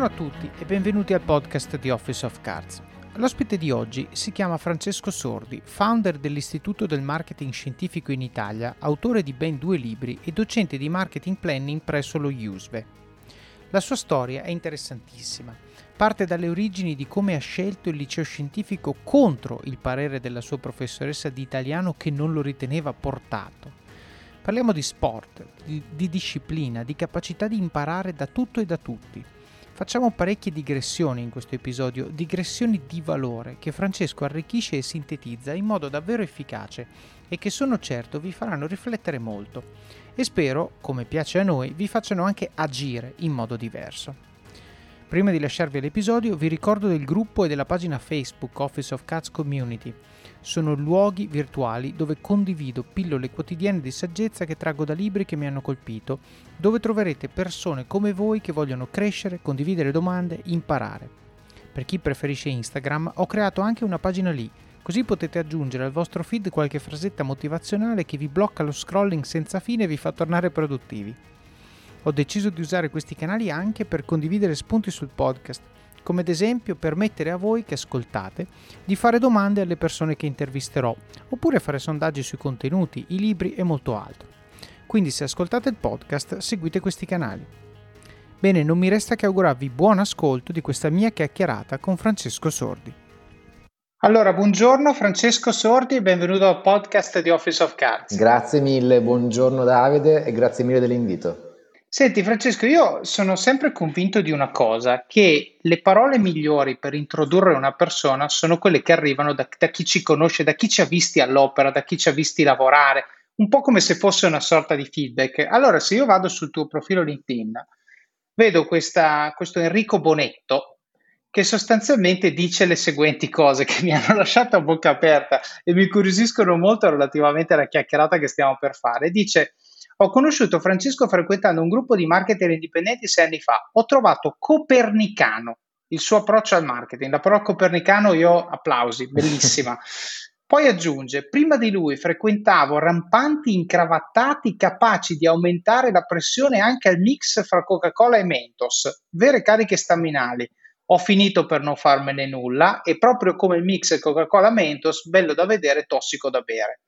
Buongiorno a tutti e benvenuti al podcast di Office of Cards. L'ospite di oggi si chiama Francesco Sordi, founder dell'Istituto del Marketing Scientifico in Italia, autore di ben due libri e docente di marketing planning presso lo IUSVE. La sua storia è interessantissima. Parte dalle origini di come ha scelto il liceo scientifico contro il parere della sua professoressa di italiano che non lo riteneva portato Parliamo di sport, di, di, disciplina, di capacità di imparare da tutto e da tutti. Facciamo parecchie digressioni in questo episodio, digressioni di valore che Francesco arricchisce e sintetizza in modo davvero efficace e che sono certo vi faranno riflettere molto e spero, come piace a noi, vi facciano anche agire in modo diverso. Prima di lasciarvi l'episodio vi ricordo del gruppo e della pagina Facebook Office of Cats Community sono luoghi virtuali dove condivido pillole quotidiane di saggezza che traggo da libri che mi hanno colpito, dove troverete persone come voi che vogliono crescere, condividere domande, imparare. Per chi preferisce Instagram ho creato anche una pagina lì, così potete aggiungere al vostro feed qualche frasetta motivazionale che vi blocca lo scrolling senza fine e vi fa tornare produttivi. Ho deciso di usare questi canali anche per condividere spunti sul podcast come ad esempio permettere a voi che ascoltate di fare domande alle persone che intervisterò, oppure fare sondaggi sui contenuti, i libri e molto altro. Quindi se ascoltate il podcast seguite questi canali. Bene, non mi resta che augurarvi buon ascolto di questa mia chiacchierata con Francesco Sordi. Allora, buongiorno Francesco Sordi e benvenuto al podcast di Office of Cards. Grazie mille, buongiorno Davide e grazie mille dell'invito. Senti Francesco, io sono sempre convinto di una cosa, che le parole migliori per introdurre una persona sono quelle che arrivano da, da, chi ci conosce, da chi ci ha visti all'opera, da chi ci ha visti lavorare, un po' come se fosse una sorta di feedback. Allora, se io vado sul tuo profilo LinkedIn, vedo questa, questo Enrico Bonetto che sostanzialmente dice le seguenti cose che mi hanno lasciato a bocca aperta e mi incuriosiscono molto relativamente alla chiacchierata che stiamo per fare. Dice ho conosciuto Francesco frequentando un gruppo di marketer indipendenti sei anni fa. Ho trovato copernicano il suo approccio al marketing. La parola copernicano io applausi, bellissima. Poi aggiunge, prima di lui frequentavo rampanti incravattati capaci di aumentare la pressione anche al mix fra Coca-Cola e Mentos, vere cariche staminali. Ho finito per non farmene nulla e proprio come il mix Coca-Cola Mentos, bello da vedere, tossico da bere.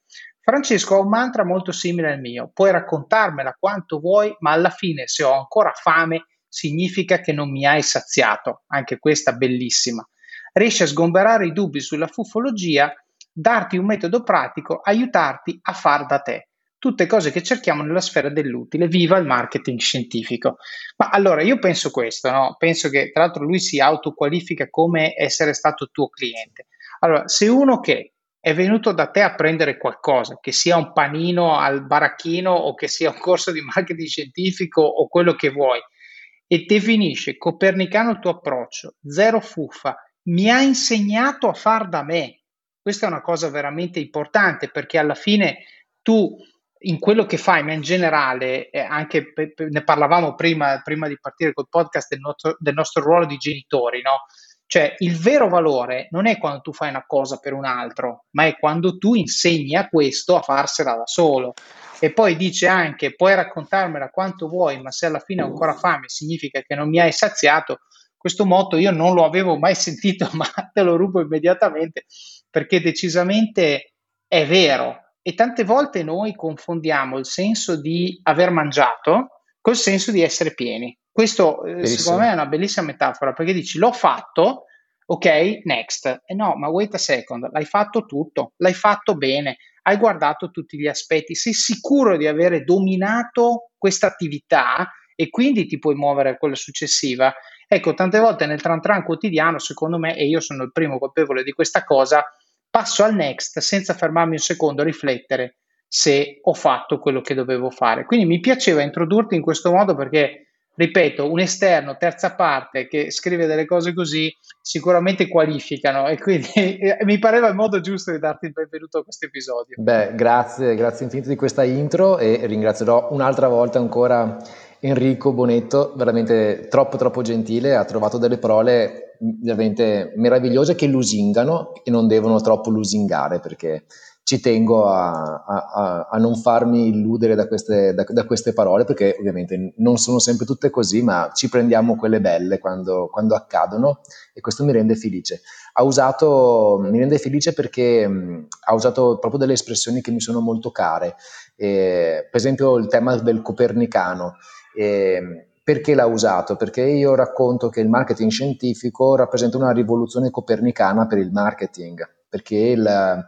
Francesco ha un mantra molto simile al mio, puoi raccontarmela quanto vuoi, ma alla fine se ho ancora fame significa che non mi hai saziato, anche questa bellissima. Riesce a sgomberare i dubbi sulla fufologia, darti un metodo pratico, aiutarti a far da te. Tutte cose che cerchiamo nella sfera dell'utile. Viva il marketing scientifico. Ma allora io penso questo, no? Penso che tra l'altro lui si autoqualifica come essere stato tuo cliente. Allora, se uno che è venuto da te a prendere qualcosa, che sia un panino al baracchino o che sia un corso di marketing scientifico o quello che vuoi, e definisce copernicano il tuo approccio, zero fuffa, mi ha insegnato a far da me. Questa è una cosa veramente importante perché alla fine tu in quello che fai, ma in generale, eh, anche pe- pe- ne parlavamo prima, prima, di partire col podcast del nostro, del nostro ruolo di genitori, no? Cioè, il vero valore non è quando tu fai una cosa per un altro, ma è quando tu insegni a questo a farsela da solo. E poi dice anche: puoi raccontarmela quanto vuoi, ma se alla fine ho ancora fame, significa che non mi hai saziato. Questo motto io non lo avevo mai sentito, ma te lo rubo immediatamente perché decisamente è vero. E tante volte noi confondiamo il senso di aver mangiato col senso di essere pieni. Questo eh, secondo me è una bellissima metafora perché dici l'ho fatto, ok, next. E eh no, ma wait a second, l'hai fatto tutto, l'hai fatto bene, hai guardato tutti gli aspetti, sei sicuro di avere dominato questa attività e quindi ti puoi muovere a quella successiva. Ecco, tante volte nel tran tran quotidiano, secondo me, e io sono il primo colpevole di questa cosa, passo al next senza fermarmi un secondo a riflettere se ho fatto quello che dovevo fare. Quindi mi piaceva introdurti in questo modo perché ripeto, un esterno, terza parte che scrive delle cose così sicuramente qualificano e quindi mi pareva il modo giusto di darti il benvenuto a questo episodio. Beh, grazie, grazie infinito di questa intro e ringrazierò un'altra volta ancora Enrico Bonetto, veramente troppo troppo gentile, ha trovato delle parole veramente meravigliose che lusingano e non devono troppo lusingare perché ci tengo a, a, a, non farmi illudere da queste, da, da queste, parole, perché ovviamente non sono sempre tutte così, ma ci prendiamo quelle belle quando, quando accadono e questo mi rende felice. Usato, mi rende felice perché mh, ha usato proprio delle espressioni che mi sono molto care, eh, per esempio il tema del copernicano. Eh, perché l'ha usato? Perché io racconto che il marketing scientifico rappresenta una rivoluzione copernicana per il marketing, perché il,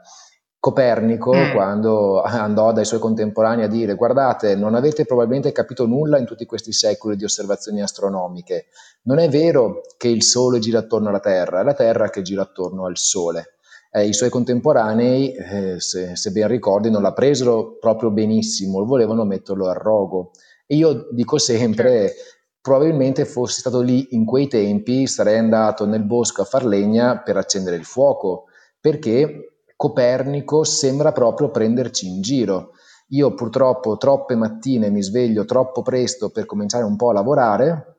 Copernico, mm. quando andò dai suoi contemporanei a dire guardate, non avete probabilmente capito nulla in tutti questi secoli di osservazioni astronomiche, non è vero che il Sole gira attorno alla Terra, è la Terra che gira attorno al Sole. Eh, I suoi contemporanei, eh, se, se, ben ricordi, non la presero proprio benissimo, volevano metterlo a rogo. E io dico sempre, certo. probabilmente fossi stato lì in quei tempi, sarei andato nel bosco a far legna per accendere il fuoco, perché Copernico sembra proprio prenderci in giro. Io purtroppo troppe mattine mi sveglio troppo presto per cominciare un po' a lavorare.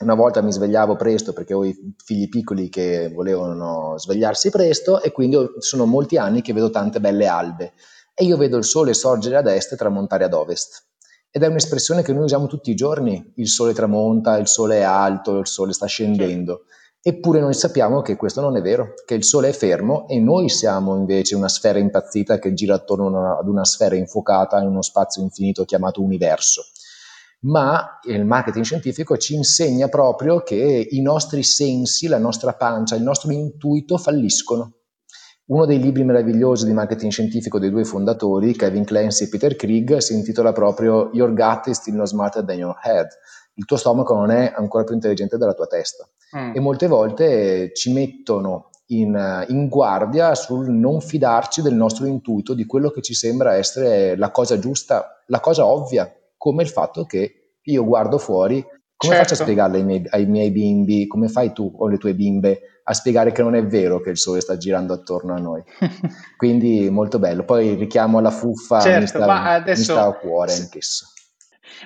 Una volta mi svegliavo presto perché ho i figli piccoli che volevano svegliarsi presto e quindi sono molti anni che vedo tante belle albe e io vedo il sole sorgere ad est e tramontare ad ovest. Ed è un'espressione che noi usiamo tutti i giorni, il sole tramonta, il sole è alto, il sole sta scendendo. Eppure noi sappiamo che questo non è vero, che il Sole è fermo e noi siamo invece una sfera impazzita che gira attorno ad una sfera infuocata in uno spazio infinito chiamato universo. Ma il marketing scientifico ci insegna proprio che i nostri sensi, la nostra pancia, il nostro intuito falliscono. Uno dei libri meravigliosi di marketing scientifico dei due fondatori, Kevin Clancy e Peter Krieg, si intitola proprio Your gut is still not smarter than your head. Il tuo stomaco non è ancora più intelligente della tua testa mm. e molte volte ci mettono in, in, guardia sul non fidarci del nostro intuito, di quello che ci sembra essere la cosa giusta, la cosa ovvia, come il fatto che io guardo fuori, come certo. faccio a certo. spiegarle ai miei, ai miei bimbi, come fai tu o le tue bimbe a spiegare che non è vero che il sole sta girando attorno a noi. Quindi molto bello. Poi richiamo alla fuffa, certo, mi, sta, adesso, mi sta a cuore anch'esso.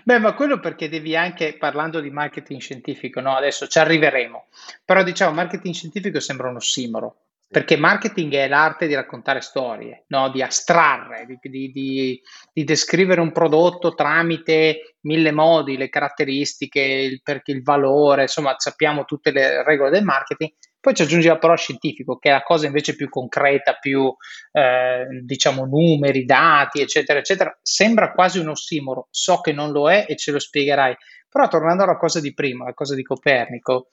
Beh, ma quello perché devi anche, parlando di marketing scientifico, no? Adesso ci arriveremo, però diciamo marketing scientifico sembra un ossimoro, perché marketing è l'arte di raccontare storie, no? di astrarre, di, di, di, di, descrivere un prodotto tramite mille modi, le caratteristiche, il, perché il valore, insomma sappiamo tutte le regole del marketing, poi ci aggiungi la parola scientifico, che è la cosa invece più concreta, più eh, diciamo numeri, dati, eccetera, eccetera. Sembra quasi un ossimoro, so che non lo è e ce lo spiegherai. Però tornando alla cosa di prima, la cosa di Copernico,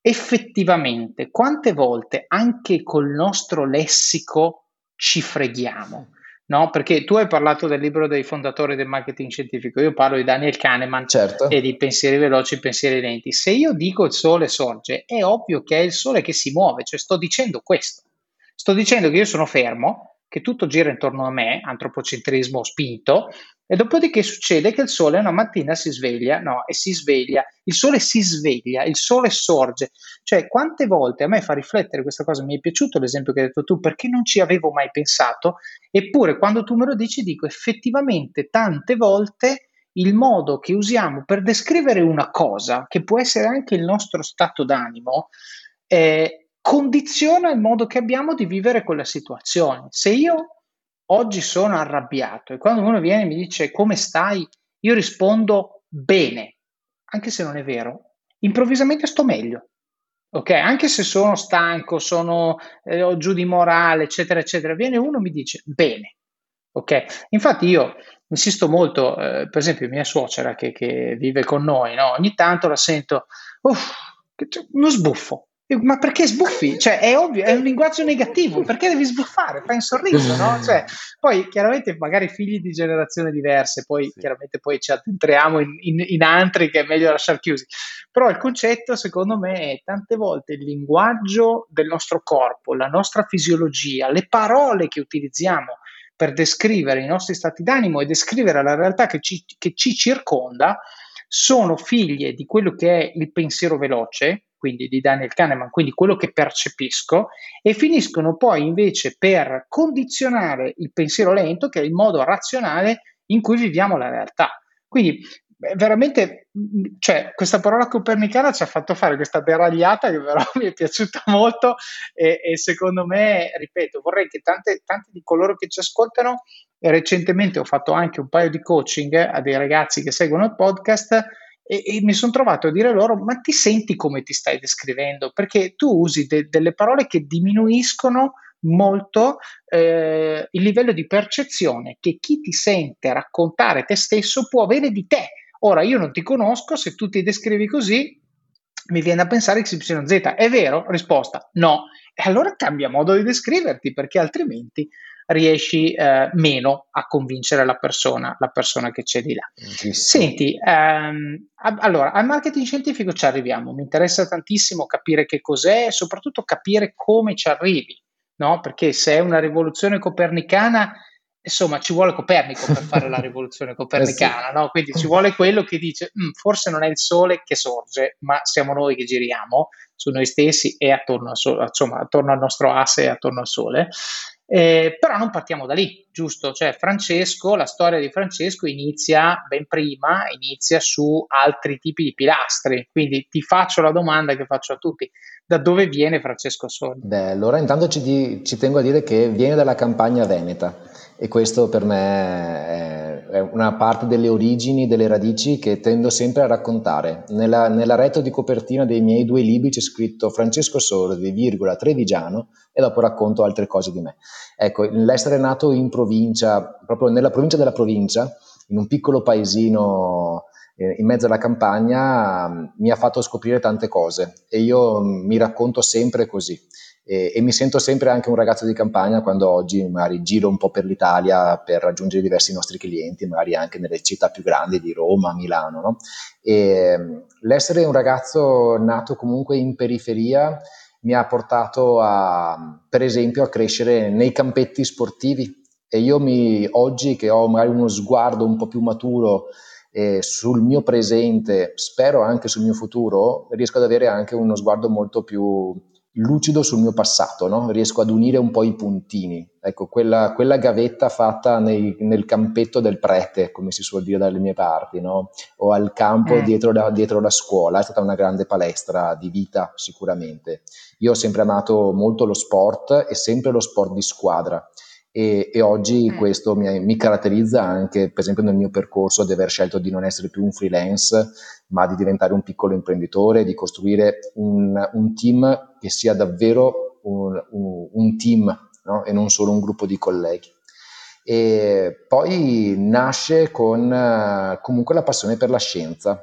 effettivamente quante volte anche col nostro lessico ci freghiamo? No? Perché tu hai parlato del libro dei fondatori del marketing scientifico, io parlo di Daniel Kahneman certo. e di pensieri veloci, pensieri lenti. Se io dico il sole sorge, è ovvio che è il sole che si muove, cioè sto dicendo questo. Sto dicendo che io sono fermo, che tutto gira intorno a me, antropocentrismo spinto, e dopodiché succede che il sole una mattina si sveglia, no, e si sveglia, il sole si sveglia, il sole sorge. Cioè, quante volte a me fa riflettere questa cosa, mi è piaciuto l'esempio che hai detto tu, perché non ci avevo mai pensato, eppure quando tu me lo dici dico effettivamente tante volte il modo che usiamo per descrivere una cosa, che può essere anche il nostro stato d'animo, eh, condiziona il modo che abbiamo di vivere quella situazione. Se io oggi sono arrabbiato e quando uno viene e mi dice come stai, io rispondo bene, anche se non è vero, improvvisamente sto meglio. Ok, anche se sono stanco, sono eh, ho giù di morale, eccetera, eccetera, viene uno e mi dice bene. Ok, infatti io insisto molto, eh, per esempio, mia suocera che, che vive con noi, no? ogni tanto la sento, uff, uno sbuffo, ma perché sbuffi? Cioè, è ovvio, è un linguaggio negativo, perché devi sbuffare? Fai un sorriso, no? Cioè, poi chiaramente magari figli di generazioni diverse, poi sì. chiaramente poi ci addentriamo in, in, in, altri che è meglio lasciare chiusi. Però il concetto, secondo me, è tante volte il linguaggio del nostro corpo, la nostra fisiologia, le parole che utilizziamo per descrivere i nostri stati d'animo e descrivere la realtà che ci, che ci circonda, sono figlie di quello che è il pensiero veloce, quindi di Daniel Kahneman, quindi quello che percepisco, e finiscono poi invece per condizionare il pensiero lento, che è il modo razionale in cui viviamo la realtà. Quindi veramente, cioè, questa parola copernicana ci ha fatto fare questa deragliata che però mi è piaciuta molto e, e secondo me, ripeto, vorrei che tante, tanti di coloro che ci ascoltano, recentemente ho fatto anche un paio di coaching a dei ragazzi che seguono il podcast e, e mi sono trovato a dire loro, ma ti senti come ti stai descrivendo? Perché tu usi de- delle parole che diminuiscono molto eh, il livello di percezione che chi ti sente raccontare te stesso può avere di te Ora io non ti conosco, se tu ti descrivi così, mi viene a pensare XYZ. È vero? Risposta no. E allora cambia modo di descriverti perché altrimenti riesci eh, meno a convincere la persona, la persona che c'è di là. Senti, ehm, allora al marketing scientifico ci arriviamo. Mi interessa tantissimo capire che cos'è e soprattutto capire come ci arrivi, no? Perché se è una rivoluzione copernicana insomma ci vuole Copernico per fare la rivoluzione copernicana, eh sì. no? quindi ci vuole quello che dice mm, forse non è il sole che sorge, ma siamo noi che giriamo su noi stessi e attorno, sole, insomma, attorno al nostro asse e attorno al sole. Eh, però non partiamo da lì, giusto? Cioè Francesco, la storia di Francesco inizia ben prima, inizia su altri tipi di pilastri, quindi ti faccio la domanda che faccio a tutti, da dove viene Francesco Sogni? Beh, allora intanto ci, ci tengo a dire che viene dalla campagna veneta e questo per me è una parte delle origini, delle radici che tendo sempre a raccontare. Nella, nella retro di copertina dei miei due libri c'è scritto Francesco Sordi, virgola, Trevigiano, e dopo racconto altre cose di me. Ecco, l'essere nato in provincia, proprio nella provincia della provincia, in un piccolo paesino eh, in mezzo alla campagna, mi ha fatto scoprire tante cose e io mi racconto sempre così e, e, mi sento sempre anche un ragazzo di campagna quando oggi magari giro un po' per l'Italia per raggiungere diversi nostri clienti, magari anche nelle città più grandi di Roma, Milano. No? E, l'essere un ragazzo nato comunque in periferia mi ha portato a, per esempio, a crescere nei campetti sportivi e io mi, oggi che ho magari uno sguardo un po' più maturo eh, sul mio presente, spero anche sul mio futuro, riesco ad avere anche uno sguardo molto più lucido sul mio passato, no? riesco ad unire un po' i puntini. Ecco, quella, quella gavetta fatta nei, nel campetto del prete, come si suol dire dalle mie parti, no? o al campo eh. dietro, la, dietro la scuola, è stata una grande palestra di vita sicuramente. Io ho sempre amato molto lo sport e sempre lo sport di squadra. E, e, oggi mm. questo mi, mi, caratterizza anche, per esempio, nel mio percorso di aver scelto di non essere più un freelance, ma di diventare un piccolo imprenditore, di costruire un, un team che sia davvero un, un, un team no? e non solo un gruppo di colleghi. E poi nasce con comunque la passione per la scienza,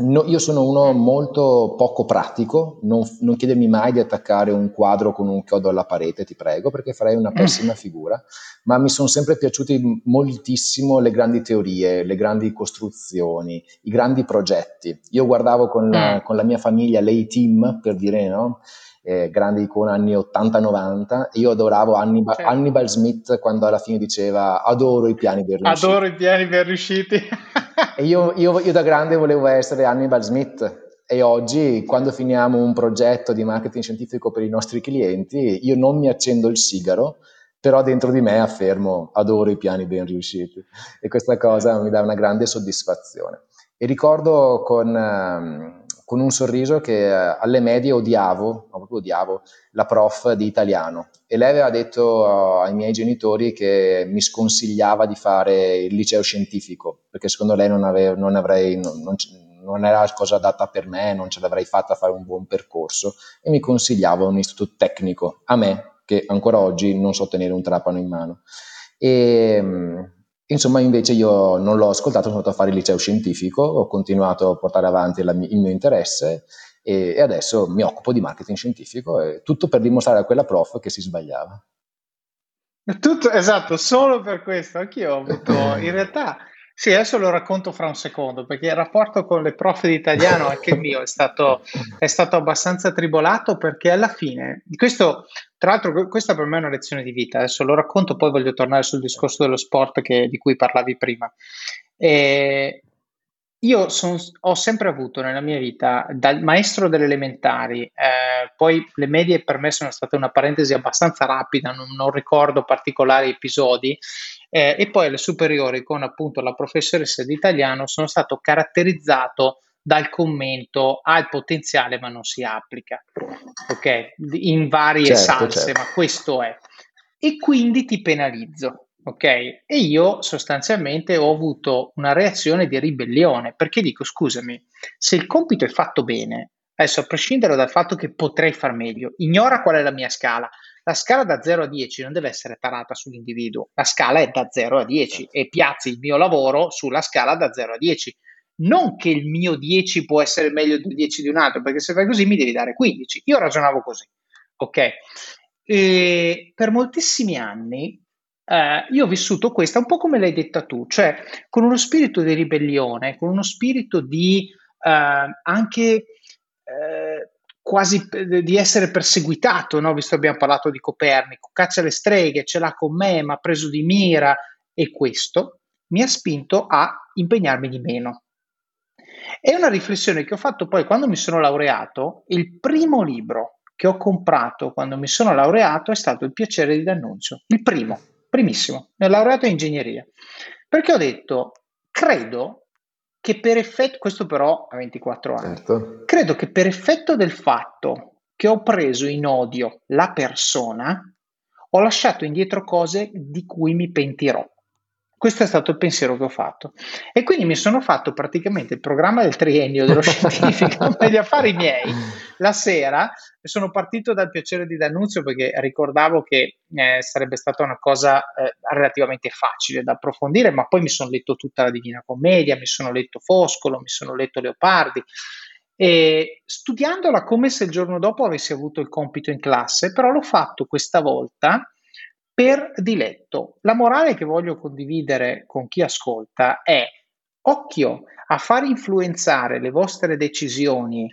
No, io sono uno molto poco pratico, non, non, chiedermi mai di attaccare un quadro con un chiodo alla parete, ti prego, perché farei una pessima figura, ma mi sono sempre piaciuti moltissimo le grandi teorie, le grandi costruzioni, i grandi progetti. Io guardavo con la, mm. con la mia famiglia l'A-Team, per dire, no? eh, grande icona anni 80-90. Io adoravo Hannibal, certo. Hannibal, Smith quando alla fine diceva adoro i piani ben riusciti. Adoro i piani ben riusciti. e io, io, io da grande volevo essere Hannibal Smith. E oggi, quando finiamo un progetto di marketing scientifico per i nostri clienti, io non mi accendo il sigaro, però dentro di me affermo adoro i piani ben riusciti e questa cosa mi dà una grande soddisfazione. E ricordo con, ehm, con un sorriso che eh, alle medie odiavo, proprio odiavo, la prof di italiano. E lei aveva detto uh, ai miei genitori che mi sconsigliava di fare il liceo scientifico, perché secondo lei non, ave- non avrei... Non, non, era cosa adatta per me, non ce l'avrei fatta a fare un buon percorso e mi consigliava un istituto tecnico a me, che ancora oggi non so tenere un trapano in mano. E, Insomma, invece io non l'ho ascoltato, sono andato a fare il liceo scientifico, ho continuato a portare avanti la, il mio interesse e, e, adesso mi occupo di marketing scientifico, e tutto per dimostrare a quella prof che si sbagliava. Tutto, esatto, solo per questo, anch'io ho avuto, in realtà, sì, adesso lo racconto fra un secondo, perché il rapporto con le prof di italiano, anche il mio, è stato, è stato abbastanza tribolato, perché alla fine, questo tra l'altro, questa per me è una lezione di vita. Adesso lo racconto, poi voglio tornare sul discorso dello sport che, di cui parlavi prima. E io son, ho sempre avuto nella mia vita, dal maestro delle elementari, eh, poi le medie per me sono state una parentesi abbastanza rapida, non, non ricordo particolari episodi, eh, e poi alle superiori con appunto la professoressa di italiano sono stato caratterizzato dal commento ha il potenziale ma non si applica, ok? In varie certo, salse, certo. ma questo è. E quindi ti penalizzo, ok? E io sostanzialmente ho avuto una reazione di ribellione perché dico scusami, se il compito è fatto bene, adesso a prescindere dal fatto che potrei far meglio, ignora qual è la mia scala. La scala da 0 a 10 non deve essere tarata sull'individuo, la scala è da 0 a 10 e piazzi il mio lavoro sulla scala da 0 a 10 non che il mio 10 può essere meglio del 10 di un altro, perché se fai così mi devi dare 15. Io ragionavo così, ok? E per moltissimi anni eh, io ho vissuto questa un po' come l'hai detta tu, cioè con uno spirito di ribellione, con uno spirito di eh, anche eh, quasi di essere perseguitato, no? visto che abbiamo parlato di Copernico, caccia le streghe, ce l'ha con me, mi ha preso di mira e questo mi ha spinto a impegnarmi di meno, è una riflessione che ho fatto poi quando mi sono laureato. Il primo libro che ho comprato quando mi sono laureato è stato Il piacere di D'Annunzio. Il primo, primissimo. Mi ho laureato in ingegneria. Perché ho detto, credo che per effetto, questo però a 24 anni, certo. credo che per effetto del fatto che ho preso in odio la persona, ho lasciato indietro cose di cui mi pentirò. Questo è stato il pensiero che ho fatto. E quindi mi sono fatto praticamente il programma del triennio dello scientifico per gli affari miei la sera sono partito dal piacere di D'Annunzio perché ricordavo che eh, sarebbe stata una cosa eh, relativamente facile da approfondire, ma poi mi sono letto tutta la Divina Commedia, mi sono letto Foscolo, mi sono letto Leopardi. E studiandola come se il giorno dopo avessi avuto il compito in classe, però l'ho fatto questa volta per diletto. La morale che voglio condividere con chi ascolta è occhio a far influenzare le vostre decisioni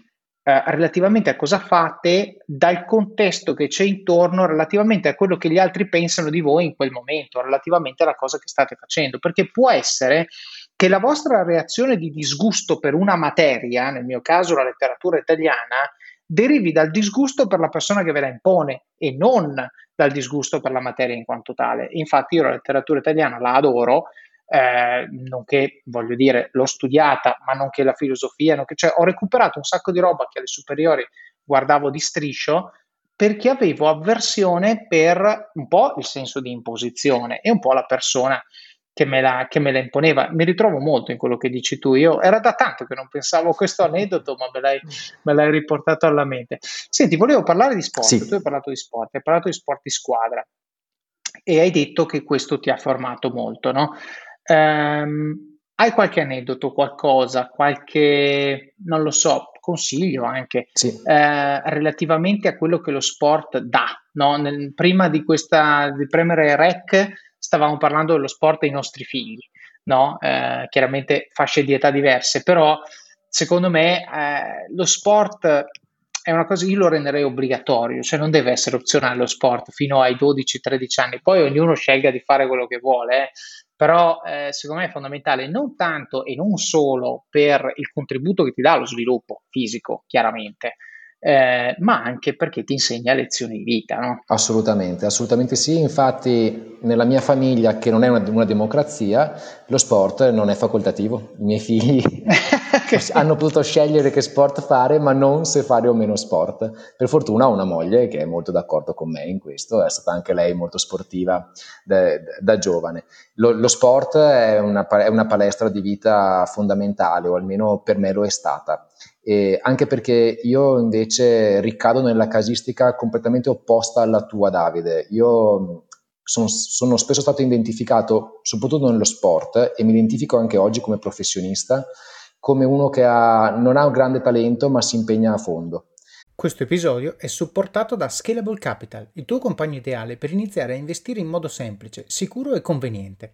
eh, relativamente a cosa fate dal contesto che c'è intorno, relativamente a quello che gli altri pensano di voi in quel momento, relativamente alla cosa che state facendo, perché può essere che la vostra reazione di disgusto per una materia, nel mio caso la letteratura italiana, derivi dal disgusto per la persona che ve la impone e non dal disgusto per la materia in quanto tale. Infatti io la letteratura italiana la adoro, eh, nonché voglio dire l'ho studiata, ma nonché la filosofia, nonché, cioè ho recuperato un sacco di roba che alle superiori guardavo di striscio perché avevo avversione per un po' il senso di imposizione e un po' la persona che me, la, che me la imponeva. Mi ritrovo molto in quello che dici tu. Io era da tanto che non pensavo a questo aneddoto, ma me l'hai, me l'hai riportato alla mente. Senti, volevo parlare di sport. Sì. Tu hai parlato di sport, hai parlato di sport di squadra e hai detto che questo ti ha formato molto, no? Um, hai qualche aneddoto, qualcosa, qualche, non lo so, consiglio anche sì. eh, relativamente a quello che lo sport dà? No? Nel, prima di, questa, di premere rec stavamo parlando dello sport ai nostri figli, no? Eh, chiaramente fasce di età diverse, però secondo me eh, lo sport è una cosa, io lo renderei obbligatorio, cioè non deve essere opzionale lo sport fino ai 12-13 anni, poi ognuno scelga di fare quello che vuole, eh. però eh, secondo me è fondamentale non tanto e non solo per il contributo che ti dà lo sviluppo fisico, chiaramente, eh, ma anche perché ti insegna lezioni di vita. No? Assolutamente, assolutamente sì. Infatti, nella mia famiglia, che non è una, una democrazia, lo sport non è facoltativo. I miei figli hanno potuto scegliere che sport fare, ma non se fare o meno sport. Per fortuna ho una moglie che è molto d'accordo con me in questo, è stata anche lei molto sportiva da, da giovane. Lo, lo sport è una, è una palestra di vita fondamentale, o almeno per me lo è stata e anche perché io invece ricado nella casistica completamente opposta alla tua, Davide. Io sono, sono, spesso stato identificato, soprattutto nello sport, e mi identifico anche oggi come professionista, come uno che ha, non ha un grande talento ma si impegna a fondo. Questo episodio è supportato da Scalable Capital, il tuo compagno ideale per iniziare a investire in modo semplice, sicuro e conveniente.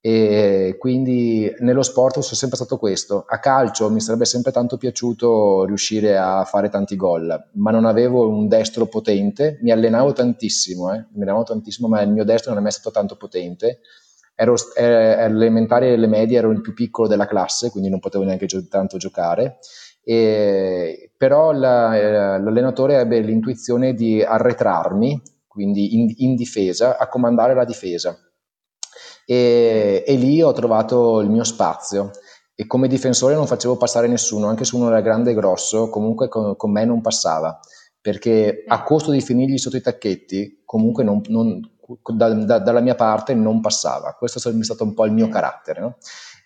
e quindi nello sport sono sempre stato questo. A calcio mi sarebbe sempre tanto piaciuto riuscire a fare tanti gol, ma non avevo un destro potente, mi allenavo tantissimo, eh? mi allenavo tantissimo, ma il mio destro non è mai stato tanto potente. Ero eh, elementari e le medie ero il più piccolo della classe, quindi non potevo neanche gio- tanto giocare. E, però la, eh, l'allenatore ebbe l'intuizione di arretrarmi, quindi in, in difesa, a comandare la difesa e, e lì ho trovato il mio spazio e come difensore non facevo passare nessuno, anche se uno era grande e grosso, comunque con, con me non passava, perché a costo di finirgli sotto i tacchetti, comunque non, non, da, da, dalla mia parte non passava. Questo è stato un po' il mio carattere. No?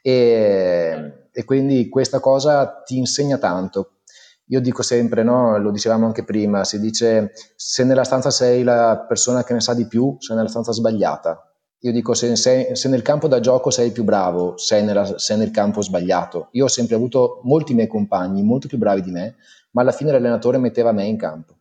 E, e, quindi questa cosa ti insegna tanto. Io dico sempre, no? lo dicevamo anche prima, si dice se nella stanza sei la persona che ne sa di più, sei nella stanza sbagliata io dico, se, se, se, nel campo da gioco sei più bravo, sei, nella, sei, nel campo sbagliato. Io ho sempre avuto molti miei compagni, molto più bravi di me, ma alla fine l'allenatore metteva me in campo.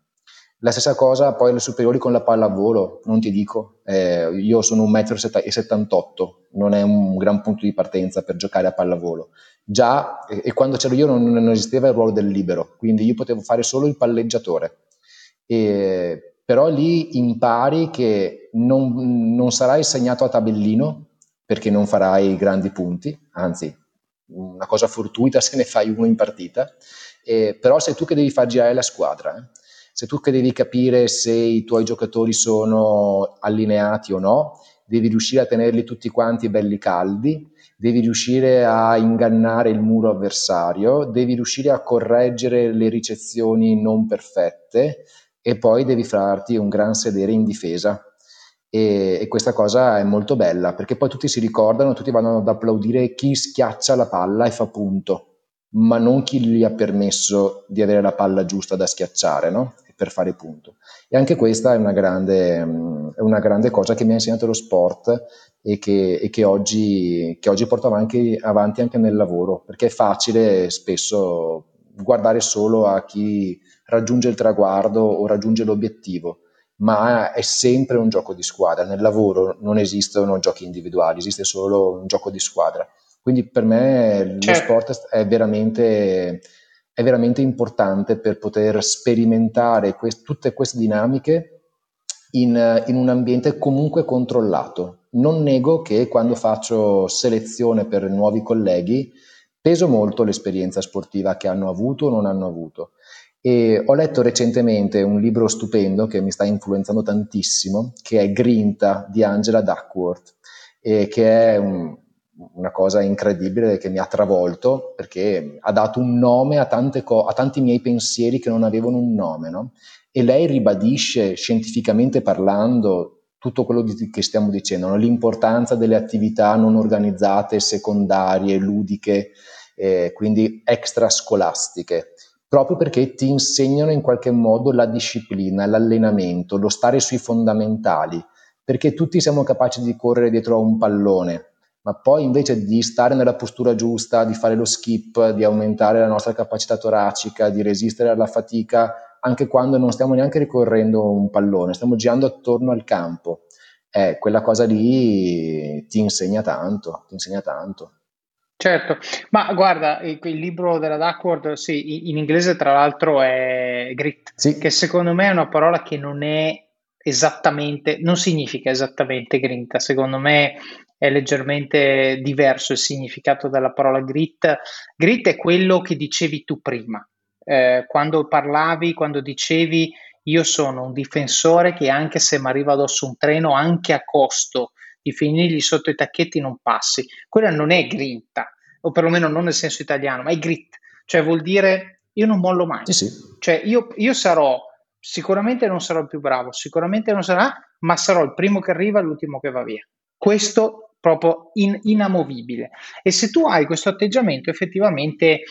La stessa cosa poi alle superiori con la pallavolo, non ti dico, eh, io sono 1,78 m, non è un gran punto di partenza per giocare a pallavolo. Già, e, e quando c'ero io non, non esisteva il ruolo del libero, quindi io potevo fare solo il palleggiatore. E però lì impari che non, non sarai segnato a tabellino perché non farai grandi punti, anzi una cosa fortuita se ne fai uno in partita, eh, però sei tu che devi far girare la squadra, eh. sei tu che devi capire se i tuoi giocatori sono allineati o no, devi riuscire a tenerli tutti quanti belli caldi, devi riuscire a ingannare il muro avversario, devi riuscire a correggere le ricezioni non perfette, e poi devi farti un gran sedere in difesa. E, e, questa cosa è molto bella perché poi tutti si ricordano, tutti vanno ad applaudire chi schiaccia la palla e fa punto, ma non chi gli ha permesso di avere la palla giusta da schiacciare no? per fare punto. E anche questa è una grande, è una grande cosa che mi ha insegnato lo sport e che, e che, oggi, che oggi porto avanti, avanti anche nel lavoro perché è facile spesso guardare solo a chi raggiunge il traguardo o raggiunge l'obiettivo, ma è sempre un gioco di squadra. Nel lavoro non esistono giochi individuali, esiste solo un gioco di squadra. Quindi per me certo. lo sport è veramente, è veramente importante per poter sperimentare quest- tutte queste dinamiche in, in, un ambiente comunque controllato. Non nego che quando faccio selezione per nuovi colleghi peso molto l'esperienza sportiva che hanno avuto o non hanno avuto. E ho letto recentemente un libro stupendo che mi sta influenzando tantissimo, che è Grinta di Angela Duckworth, che è un, una cosa incredibile che mi ha travolto perché ha dato un nome a, co- a tanti miei pensieri che non avevano un nome. No? E lei ribadisce scientificamente parlando tutto quello di, che stiamo dicendo, no? l'importanza delle attività non organizzate, secondarie, ludiche, eh, quindi extrascolastiche proprio perché ti insegnano in qualche modo la disciplina, l'allenamento, lo stare sui fondamentali, perché tutti siamo capaci di correre dietro a un pallone, ma poi invece di stare nella postura giusta, di fare lo skip, di aumentare la nostra capacità toracica, di resistere alla fatica, anche quando non stiamo neanche ricorrendo un pallone, stiamo girando attorno al campo. Eh, quella cosa lì ti insegna tanto, ti insegna tanto. Certo, ma guarda, il, il libro della Duckworth, sì, in inglese tra l'altro è grit, sì. che secondo me è una parola che non è esattamente, non significa esattamente grinta, secondo me è leggermente diverso il significato della parola grit. Grit è quello che dicevi tu prima, eh, quando parlavi, quando dicevi io sono un difensore che anche se mi arriva addosso un treno, anche a costo di finirgli sotto i tacchetti non passi. Quella non è grinta, o perlomeno non nel senso italiano, ma è grit, cioè vuol dire io non mollo mai. Sì, sì. Cioè, io, io sarò, sicuramente non sarò il più bravo, sicuramente non sarà, ma sarò il primo che arriva e l'ultimo che va via. Questo proprio in, inamovibile. E se tu hai questo atteggiamento, effettivamente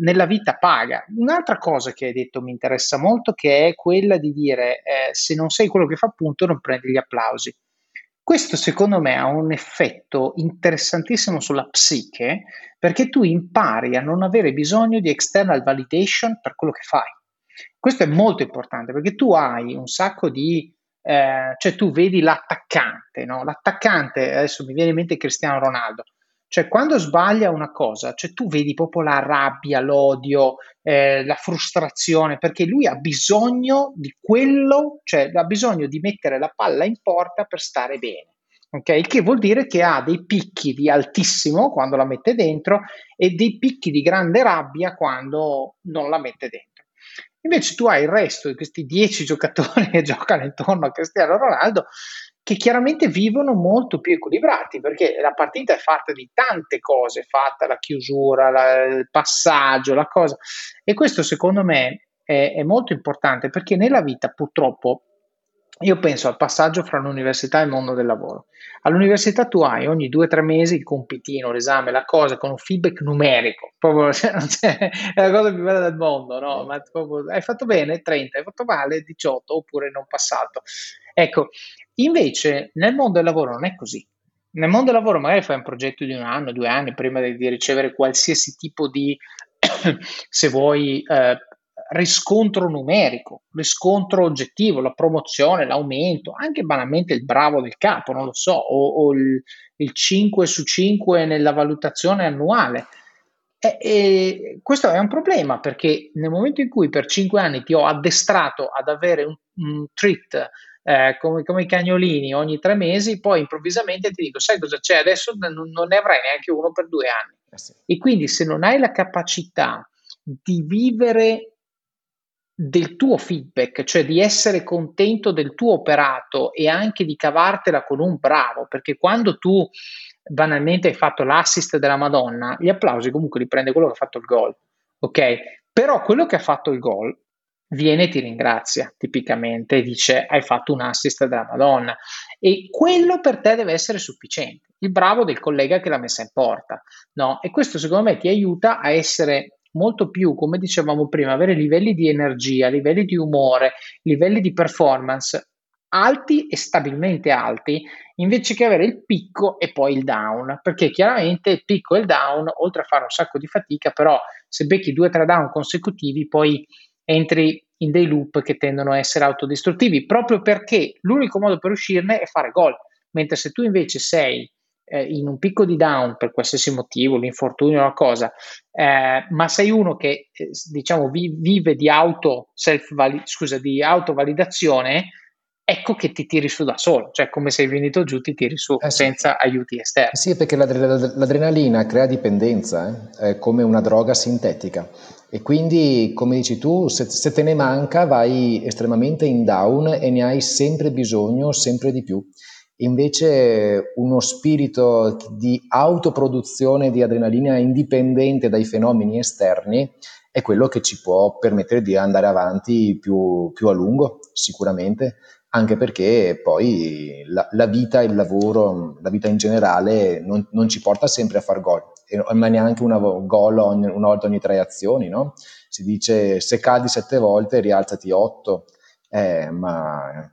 nella vita paga. Un'altra cosa che hai detto mi interessa molto, che è quella di dire eh, se non sei quello che fa punto, non prendi gli applausi. Questo secondo me ha un effetto interessantissimo sulla psiche perché tu impari a non avere bisogno di external validation per quello che fai. Questo è molto importante perché tu hai un sacco di, eh, cioè tu vedi l'attaccante, no? l'attaccante, adesso mi viene in mente Cristiano Ronaldo, cioè, quando sbaglia una cosa, cioè, tu vedi proprio la rabbia, l'odio, eh, la frustrazione, perché lui ha bisogno di quello, cioè ha bisogno di mettere la palla in porta per stare bene. Ok, il che vuol dire che ha dei picchi di altissimo quando la mette dentro e dei picchi di grande rabbia quando non la mette dentro. Invece tu hai il resto di questi dieci giocatori che giocano intorno a Cristiano Ronaldo che chiaramente vivono molto più equilibrati perché la partita è fatta di tante cose, fatta la chiusura, la, il passaggio, la cosa. E questo secondo me è, è molto importante perché nella vita purtroppo io penso al passaggio fra l'università e il mondo del lavoro. All'università tu hai ogni due o tre mesi il compitino, l'esame, la cosa con un feedback numerico, proprio, cioè, è la cosa più bella del mondo, no? Ma proprio, hai fatto bene 30, hai fatto male 18 oppure non passato. Ecco, Invece nel mondo del lavoro non è così. Nel mondo del lavoro magari fai un progetto di un anno, due anni prima di, di ricevere qualsiasi tipo di, se vuoi, eh, riscontro numerico, riscontro oggettivo, la promozione, l'aumento, anche banalmente il bravo del capo, non lo so, o, o il, il 5 su 5 nella valutazione annuale. E, e questo è un problema perché nel momento in cui per 5 anni ti ho addestrato ad avere un, un treat eh, come, come, i cagnolini ogni tre mesi, poi improvvisamente ti dico, sai cosa c'è? Adesso non, non ne avrai neanche uno per due anni. Eh sì. E quindi se non hai la capacità di vivere del tuo feedback, cioè di essere contento del tuo operato e anche di cavartela con un bravo, perché quando tu banalmente hai fatto l'assist della Madonna, gli applausi comunque li prende quello che ha fatto il gol, ok? Però quello che ha fatto il gol viene e ti ringrazia tipicamente e dice hai fatto un assist della Madonna e quello per te deve essere sufficiente il bravo del collega che l'ha messa in porta no? e questo secondo me ti aiuta a essere molto più come dicevamo prima avere livelli di energia livelli di umore livelli di performance alti e stabilmente alti invece che avere il picco e poi il down perché chiaramente il picco e il down oltre a fare un sacco di fatica però se becchi due o tre down consecutivi poi entri in dei loop che tendono a essere autodistruttivi, proprio perché l'unico modo per uscirne è fare gol, mentre se tu invece sei eh, in un picco di down per qualsiasi motivo, l'infortunio o la cosa, eh, ma sei uno che eh, diciamo vi, vive di auto self scusa, di autovalidazione, ecco che ti tiri su da solo, cioè come sei venuto giù ti tiri su eh sì. senza aiuti esterni. Sì, perché l'adrenalina crea dipendenza, eh? è come una droga sintetica e quindi, come dici tu, se, se, te ne manca vai estremamente in down e ne hai sempre bisogno, sempre di più. Invece uno spirito di autoproduzione di adrenalina indipendente dai fenomeni esterni è quello che ci può permettere di andare avanti più, più a lungo, sicuramente, anche perché poi la, la, vita, il lavoro, la vita in generale non, non ci porta sempre a far gol ma neanche una gol ogni, una volta ogni tre azioni, no? Si dice se cadi sette volte rialzati otto, eh, ma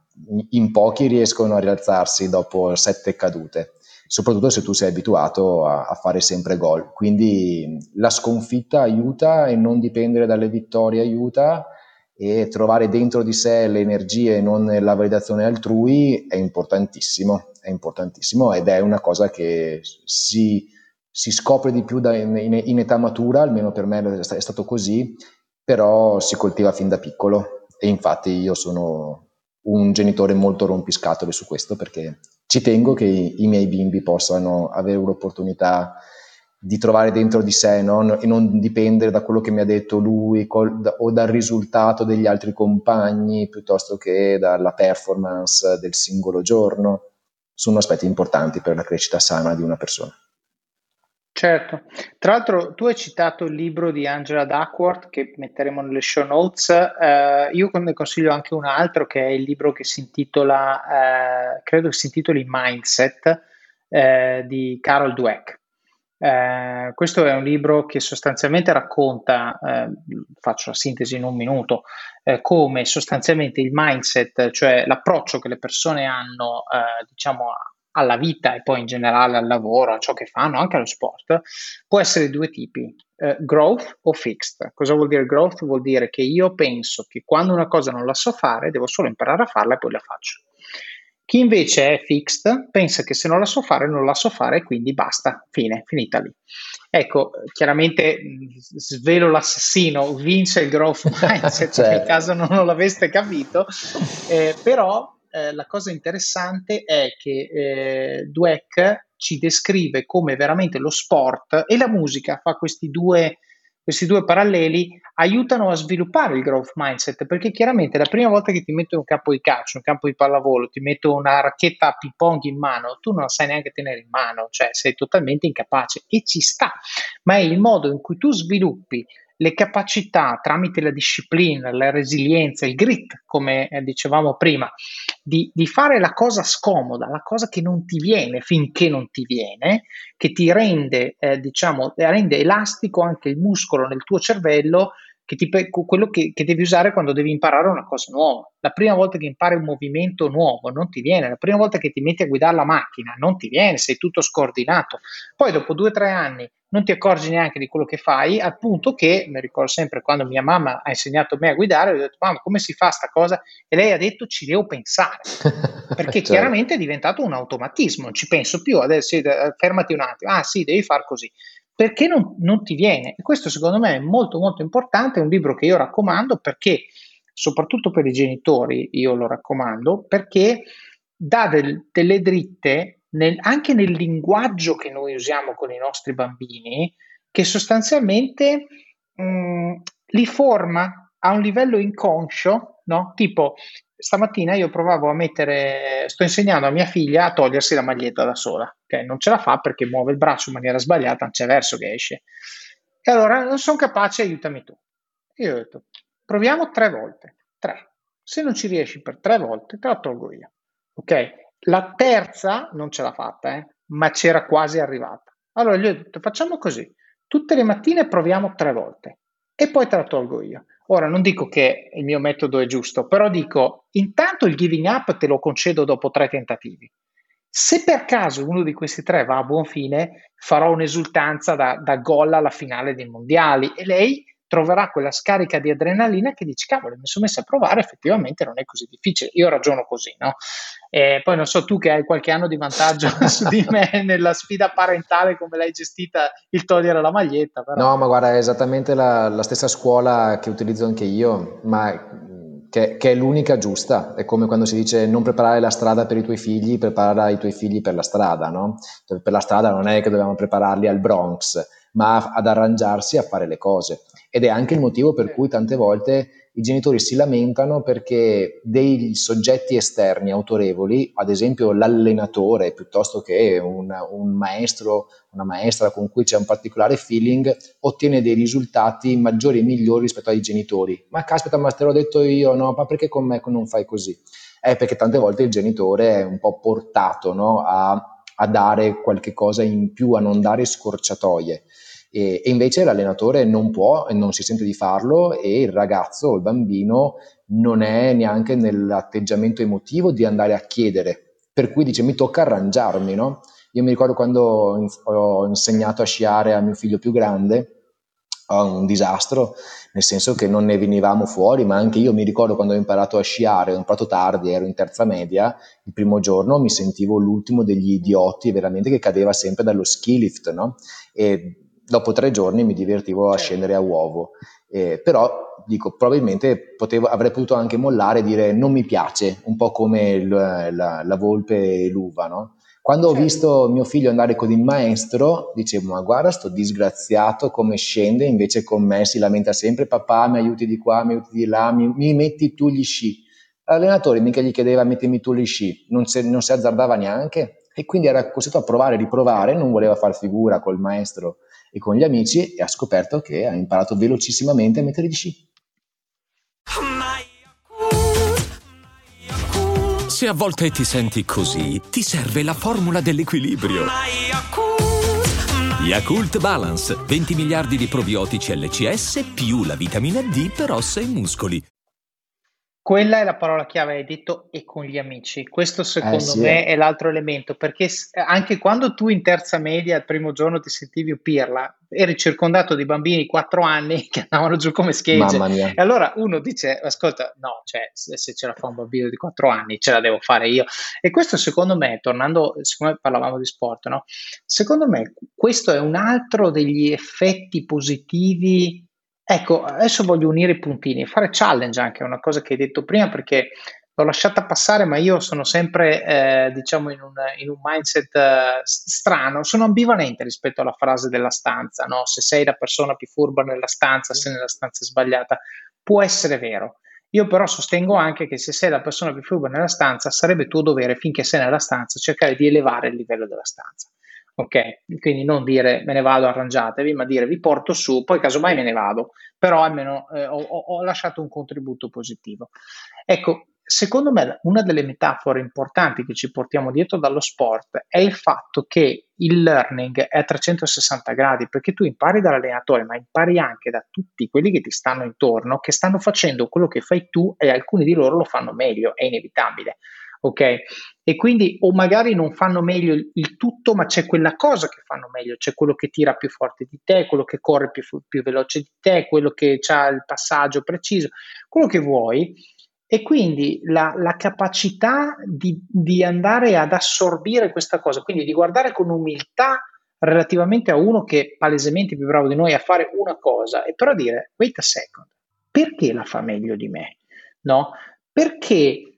in pochi riescono a rialzarsi dopo sette cadute, soprattutto se tu sei abituato a, a fare sempre gol. Quindi la sconfitta aiuta e non dipendere dalle vittorie aiuta e trovare dentro di sé le energie e non la validazione altrui è importantissimo, è importantissimo ed è una cosa che si si scopre di più da, in, in, età matura, almeno per me è stato così, però si coltiva fin da piccolo e infatti io sono un genitore molto rompiscatole su questo perché ci tengo che i, i miei bimbi possano avere l'opportunità di trovare dentro di sé no? e non dipendere da quello che mi ha detto lui col, da, o dal risultato degli altri compagni piuttosto che dalla performance del singolo giorno. Sono aspetti importanti per la crescita sana di una persona. Certo, tra l'altro tu hai citato il libro di Angela Duckworth che metteremo nelle show notes, eh, io ne consiglio anche un altro che è il libro che si intitola, eh, credo che si intitoli Mindset eh, di Carol Dweck. Eh, questo è un libro che sostanzialmente racconta, eh, faccio la sintesi in un minuto, eh, come sostanzialmente il mindset, cioè l'approccio che le persone hanno, diciamo, alla vita e poi in generale al lavoro, a ciò che fanno, anche allo sport, può essere di due tipi, eh, growth o fixed. Cosa vuol dire growth? Vuol dire che io penso che quando una cosa non la so fare, devo solo imparare a farla e poi la faccio. Chi invece è fixed pensa che se non la so fare, non la so fare quindi basta, fine, finita lì. Ecco, chiaramente svelo l'assassino, vince il growth mindset, certo. nel caso non l'aveste capito, eh, però eh, la cosa interessante è che eh, Dweck ci descrive come veramente lo sport e la musica fa questi due, questi due paralleli, aiutano a sviluppare il growth mindset, perché chiaramente la prima volta che ti metto un campo di calcio, un campo di pallavolo, ti metto una racchetta a ping pong in mano, tu non la sai neanche tenere in mano, cioè sei totalmente incapace e ci sta, ma è il modo in cui tu sviluppi le capacità tramite la disciplina, la resilienza, il grit, come eh, dicevamo prima, di, di, fare la cosa scomoda, la cosa che non ti viene finché non ti viene, che ti rende, eh, diciamo, rende elastico anche il muscolo nel tuo cervello che ti, quello che, che, devi usare quando devi imparare una cosa nuova. La prima volta che impari un movimento nuovo non ti viene, la prima volta che ti metti a guidare la macchina non ti viene, sei tutto scordinato. Poi dopo due o tre anni non ti accorgi neanche di quello che fai, al punto che, mi ricordo sempre quando mia mamma ha insegnato a me a guidare, ho detto mamma come si fa sta cosa? E lei ha detto ci devo pensare, perché certo. chiaramente è diventato un automatismo, non ci penso più, adesso fermati un attimo, ah sì, devi fare così perché non, non ti viene. E questo secondo me è molto molto importante, è un libro che io raccomando perché, soprattutto per i genitori, io lo raccomando, perché dà del, delle dritte nel, anche nel linguaggio che noi usiamo con i nostri bambini, che sostanzialmente mh, mm, li forma a un livello inconscio, no? Tipo, stamattina io provavo a mettere, sto insegnando a mia figlia a togliersi la maglietta da sola, okay? non ce la fa perché muove il braccio in maniera sbagliata, non c'è verso che esce. E allora non sono capace, aiutami tu. Io ho detto, proviamo tre volte, tre. Se non ci riesci per tre volte, te la tolgo io. Ok? La terza non ce l'ha fatta, eh? ma c'era quasi arrivata. Allora gli ho detto, facciamo così, tutte le mattine proviamo tre volte e poi te la tolgo io. Ora non dico che il mio metodo è giusto, però dico intanto il giving up te lo concedo dopo tre tentativi. Se per caso uno di questi tre va a buon fine, farò un'esultanza da, da gol alla finale dei mondiali e lei troverà quella scarica di adrenalina che dici, cavolo, mi sono messo a provare, effettivamente non è così difficile. Io ragiono così, no? E poi non so tu che hai qualche anno di vantaggio su di me nella sfida parentale, come l'hai gestita il togliere la maglietta. Però. No, ma guarda, è esattamente la, la stessa scuola che utilizzo anche io, ma che, che, è l'unica giusta. È come quando si dice non preparare la strada per i tuoi figli, prepara i tuoi figli per la strada, no? Per la strada non è che dobbiamo prepararli al Bronx, ma ad arrangiarsi a fare le cose. Ed è anche il motivo per cui tante volte i genitori si lamentano perché dei soggetti esterni autorevoli, ad esempio l'allenatore piuttosto che un, un, maestro, una maestra con cui c'è un particolare feeling, ottiene dei risultati maggiori e migliori rispetto ai genitori. Ma caspita, ma te l'ho detto io, no? Ma perché con me non fai così? È perché tante volte il genitore è un po' portato no? a, a dare qualche cosa in più, a non dare scorciatoie. E, e, invece l'allenatore non può e non si sente di farlo e il ragazzo o il bambino non è neanche nell'atteggiamento emotivo di andare a chiedere, per cui dice mi tocca arrangiarmi, no? Io mi ricordo quando ho insegnato a sciare a mio figlio più grande, un disastro, nel senso che non ne venivamo fuori, ma anche io mi ricordo quando ho imparato a sciare, ho imparato tardi, ero in terza media, il primo giorno mi sentivo l'ultimo degli idioti veramente che cadeva sempre dallo ski lift, no? E dopo tre giorni mi divertivo a certo. scendere a uovo. Eh, però dico, probabilmente potevo, avrei potuto anche mollare e dire non mi piace, un po' come il, la, la, volpe e l'uva, no? Quando certo. ho visto mio figlio andare con il maestro, dicevo, ma guarda sto disgraziato come scende, invece con me si lamenta sempre, papà mi aiuti di qua, mi aiuti di là, mi, mi metti tu gli sci. L'allenatore mica gli chiedeva mettimi tu gli sci, non, se, non si azzardava neanche. e quindi era costretto a provare riprovare, non voleva far figura col maestro e con gli amici e ha scoperto che ha imparato velocissimamente a mettere di sci. Se a volte ti senti così, ti serve la formula dell'equilibrio. Yakult Balance, 20 miliardi di probiotici LCS più la vitamina D per ossa e muscoli. Quella è la parola chiave, hai detto, e con gli amici. Questo secondo eh, sì. me è l'altro elemento, perché anche quando tu in terza media, il primo giorno ti sentivi pirla, eri circondato di bambini di 4 anni che andavano giù come schegge. E allora uno dice, ascolta, no, cioè, se ce la fa un bambino di 4 anni, ce la devo fare io. E questo secondo me, tornando, siccome parlavamo di sport, no? secondo me questo è un altro degli effetti positivi Ecco, adesso voglio unire i puntini, fare challenge anche, una cosa che hai detto prima perché l'ho lasciata passare, ma io sono sempre, eh, diciamo, in un, in un mindset eh, strano, sono ambivalente rispetto alla frase della stanza, no? Se sei la persona più furba nella stanza, se nella stanza è sbagliata, può essere vero. Io però sostengo anche che se sei la persona più furba nella stanza, sarebbe tuo dovere, finché sei nella stanza, cercare di elevare il livello della stanza. Ok, quindi non dire me ne vado, arrangiatevi, ma dire vi porto su, poi casomai me ne vado, però almeno eh, ho, ho, lasciato un contributo positivo. Ecco, secondo me una delle metafore importanti che ci portiamo dietro dallo sport è il fatto che il learning è a 360 gradi, perché tu impari dall'allenatore, ma impari anche da tutti quelli che ti stanno intorno, che stanno facendo quello che fai tu e alcuni di loro lo fanno meglio, è inevitabile ok? E quindi o magari non fanno meglio il, tutto, ma c'è quella cosa che fanno meglio, c'è quello che tira più forte di te, quello che corre più, più veloce di te, quello che ha il passaggio preciso, quello che vuoi. E quindi la, la capacità di, di andare ad assorbire questa cosa, quindi di guardare con umiltà relativamente a uno che è palesemente più bravo di noi a fare una cosa e però dire wait a second, perché la fa meglio di me? No? Perché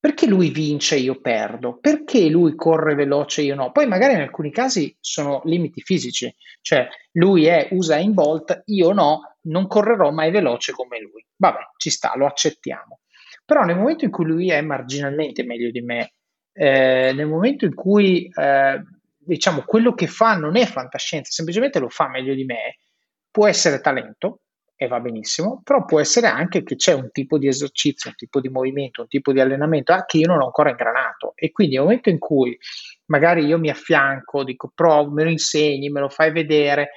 perché lui vince e io perdo? Perché lui corre veloce e io no? Poi magari in alcuni casi sono limiti fisici, cioè lui è Usain Bolt, io no, non correrò mai veloce come lui. Vabbè, ci sta, lo accettiamo. Però nel momento in cui lui è marginalmente meglio di me, eh, nel momento in cui eh, diciamo quello che fa non è fantascienza, semplicemente lo fa meglio di me, può essere talento, e va benissimo, però può essere anche che c'è un tipo di esercizio, un tipo di movimento, un tipo di allenamento ah, che io non ho ancora ingranato e quindi nel momento in cui magari io mi affianco, dico provo, me lo insegni, me lo fai vedere,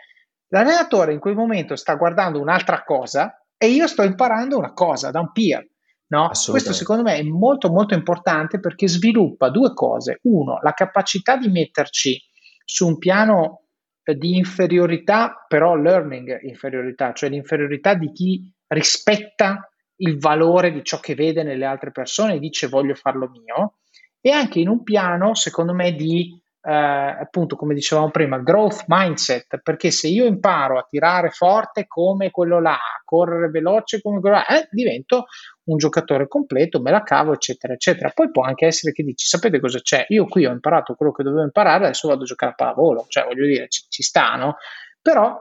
l'allenatore in quel momento sta guardando un'altra cosa e io sto imparando una cosa da un peer. No? Questo secondo me è molto molto importante perché sviluppa due cose. Uno, la capacità di metterci su un piano di inferiorità, però learning inferiorità, cioè l'inferiorità di chi rispetta il valore di ciò che vede nelle altre persone e dice voglio farlo mio, e anche in un piano, secondo me, di eh, appunto, come dicevamo prima, growth mindset, perché se io imparo a tirare forte come quello là, a correre veloce come quello là, eh, divento un giocatore completo, me la cavo, eccetera, eccetera. Poi può anche essere che dici, sapete cosa c'è? Io qui ho imparato quello che dovevo imparare, adesso vado a giocare a pallavolo, cioè voglio dire, ci, ci sta, no? Però,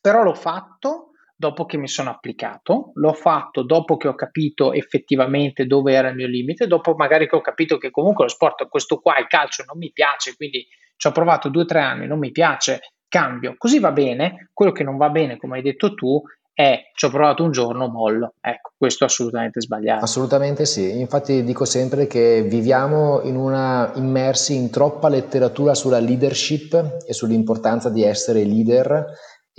però l'ho fatto dopo che mi sono applicato, l'ho fatto dopo che ho capito effettivamente dove era il mio limite, dopo magari che ho capito che comunque lo sport, questo qua, il calcio non mi piace, quindi ci ho provato due o tre anni, non mi piace, cambio. Così va bene, quello che non va bene, come hai detto tu, è ci ho provato un giorno, mollo. Ecco, questo è assolutamente sbagliato. Assolutamente sì, infatti dico sempre che viviamo in una, immersi in troppa letteratura sulla leadership e sull'importanza di essere leader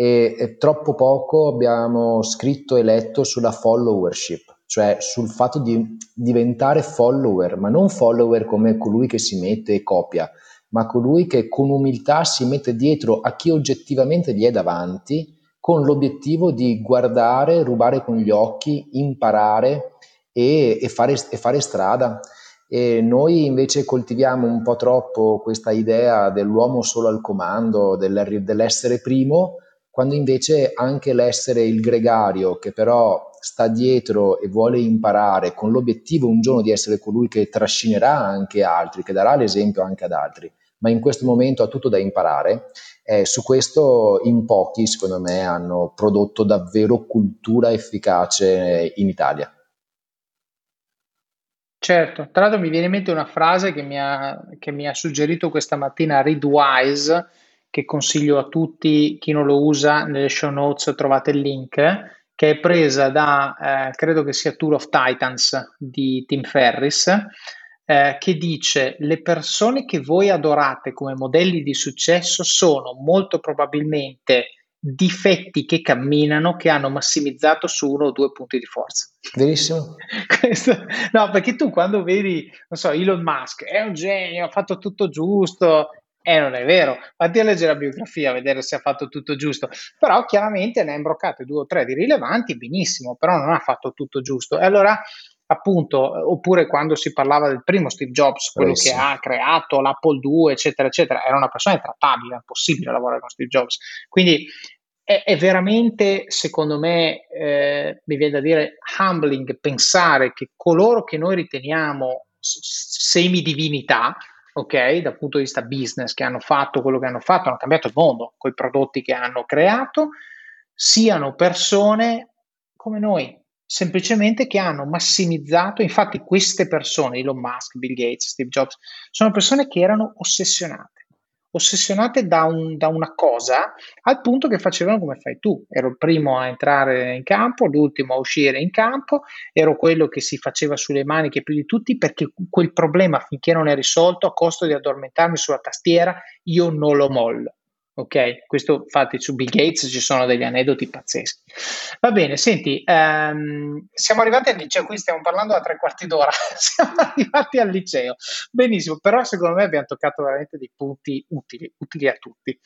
e, troppo poco abbiamo scritto e letto sulla followership, cioè sul fatto di diventare follower, ma non follower come colui che si mette e copia, ma colui che con umiltà si mette dietro a chi oggettivamente gli è davanti, con l'obiettivo di guardare, rubare con gli occhi, imparare e, e, fare, e fare strada. E noi invece coltiviamo un po' troppo questa idea dell'uomo solo al comando, dell'essere primo, quando invece anche l'essere il gregario che però sta dietro e vuole imparare con l'obiettivo un giorno di essere colui che trascinerà anche altri, che darà l'esempio anche ad altri, ma in questo momento ha tutto da imparare, eh, su questo in pochi secondo me hanno prodotto davvero cultura efficace in Italia. Certo, tra l'altro mi viene in mente una frase che mi ha, che mi ha suggerito questa mattina Readwise, che consiglio a tutti, chi non lo usa, nelle show notes trovate il link, che è presa da, eh, credo che sia Tour of Titans di Tim Ferris, eh, che dice le persone che voi adorate come modelli di successo sono molto probabilmente difetti che camminano che hanno massimizzato su uno o due punti di forza. Verissimo. Questo, no, perché tu quando vedi, non so, Elon Musk è un genio, ha fatto tutto giusto, eh, non è vero, vatti a leggere la biografia a vedere se ha fatto tutto giusto, però chiaramente ne ha imbroccate due o tre di rilevanti, benissimo, però non ha fatto tutto giusto. E allora appunto, oppure quando si parlava del primo Steve Jobs, quello Bravissimo. che ha creato l'Apple 2, eccetera, eccetera, era una persona intrattabile, è impossibile lavorare con Steve Jobs. Quindi è, è veramente, secondo me, eh, mi viene da dire, humbling pensare che coloro che noi riteniamo semidivinità, ok, dal punto di vista business, che hanno fatto quello che hanno fatto, hanno cambiato il mondo con i prodotti che hanno creato, siano persone come noi, semplicemente che hanno massimizzato, infatti queste persone, Elon Musk, Bill Gates, Steve Jobs, sono persone che erano ossessionate, ossessionate da, un, da una cosa al punto che facevano come fai tu, ero il primo a entrare in campo, l'ultimo a uscire in campo, ero quello che si faceva sulle maniche più di tutti perché quel problema finché non è risolto a costo di addormentarmi sulla tastiera io non lo mollo. Ok, questo infatti su Bill Gates ci sono degli aneddoti pazzeschi. Va bene, senti, um, siamo arrivati al liceo, qui stiamo parlando da tre quarti d'ora, siamo arrivati al liceo. Benissimo, però secondo me abbiamo toccato veramente dei punti utili, utili a tutti.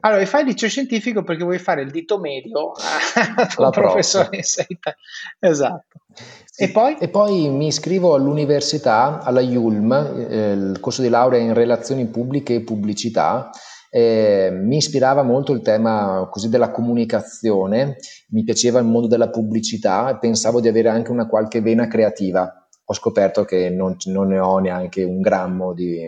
Allora, fai il liceo scientifico perché vuoi fare il dito medio alla professoressa. Esatto. Sì. E, poi? e poi mi iscrivo all'università, alla IULM, eh, il corso di laurea in relazioni pubbliche e pubblicità, eh, mi ispirava molto il tema così della comunicazione, mi piaceva il mondo della pubblicità e pensavo di avere anche una qualche vena creativa. Ho scoperto che non, non ne ho neanche un grammo di,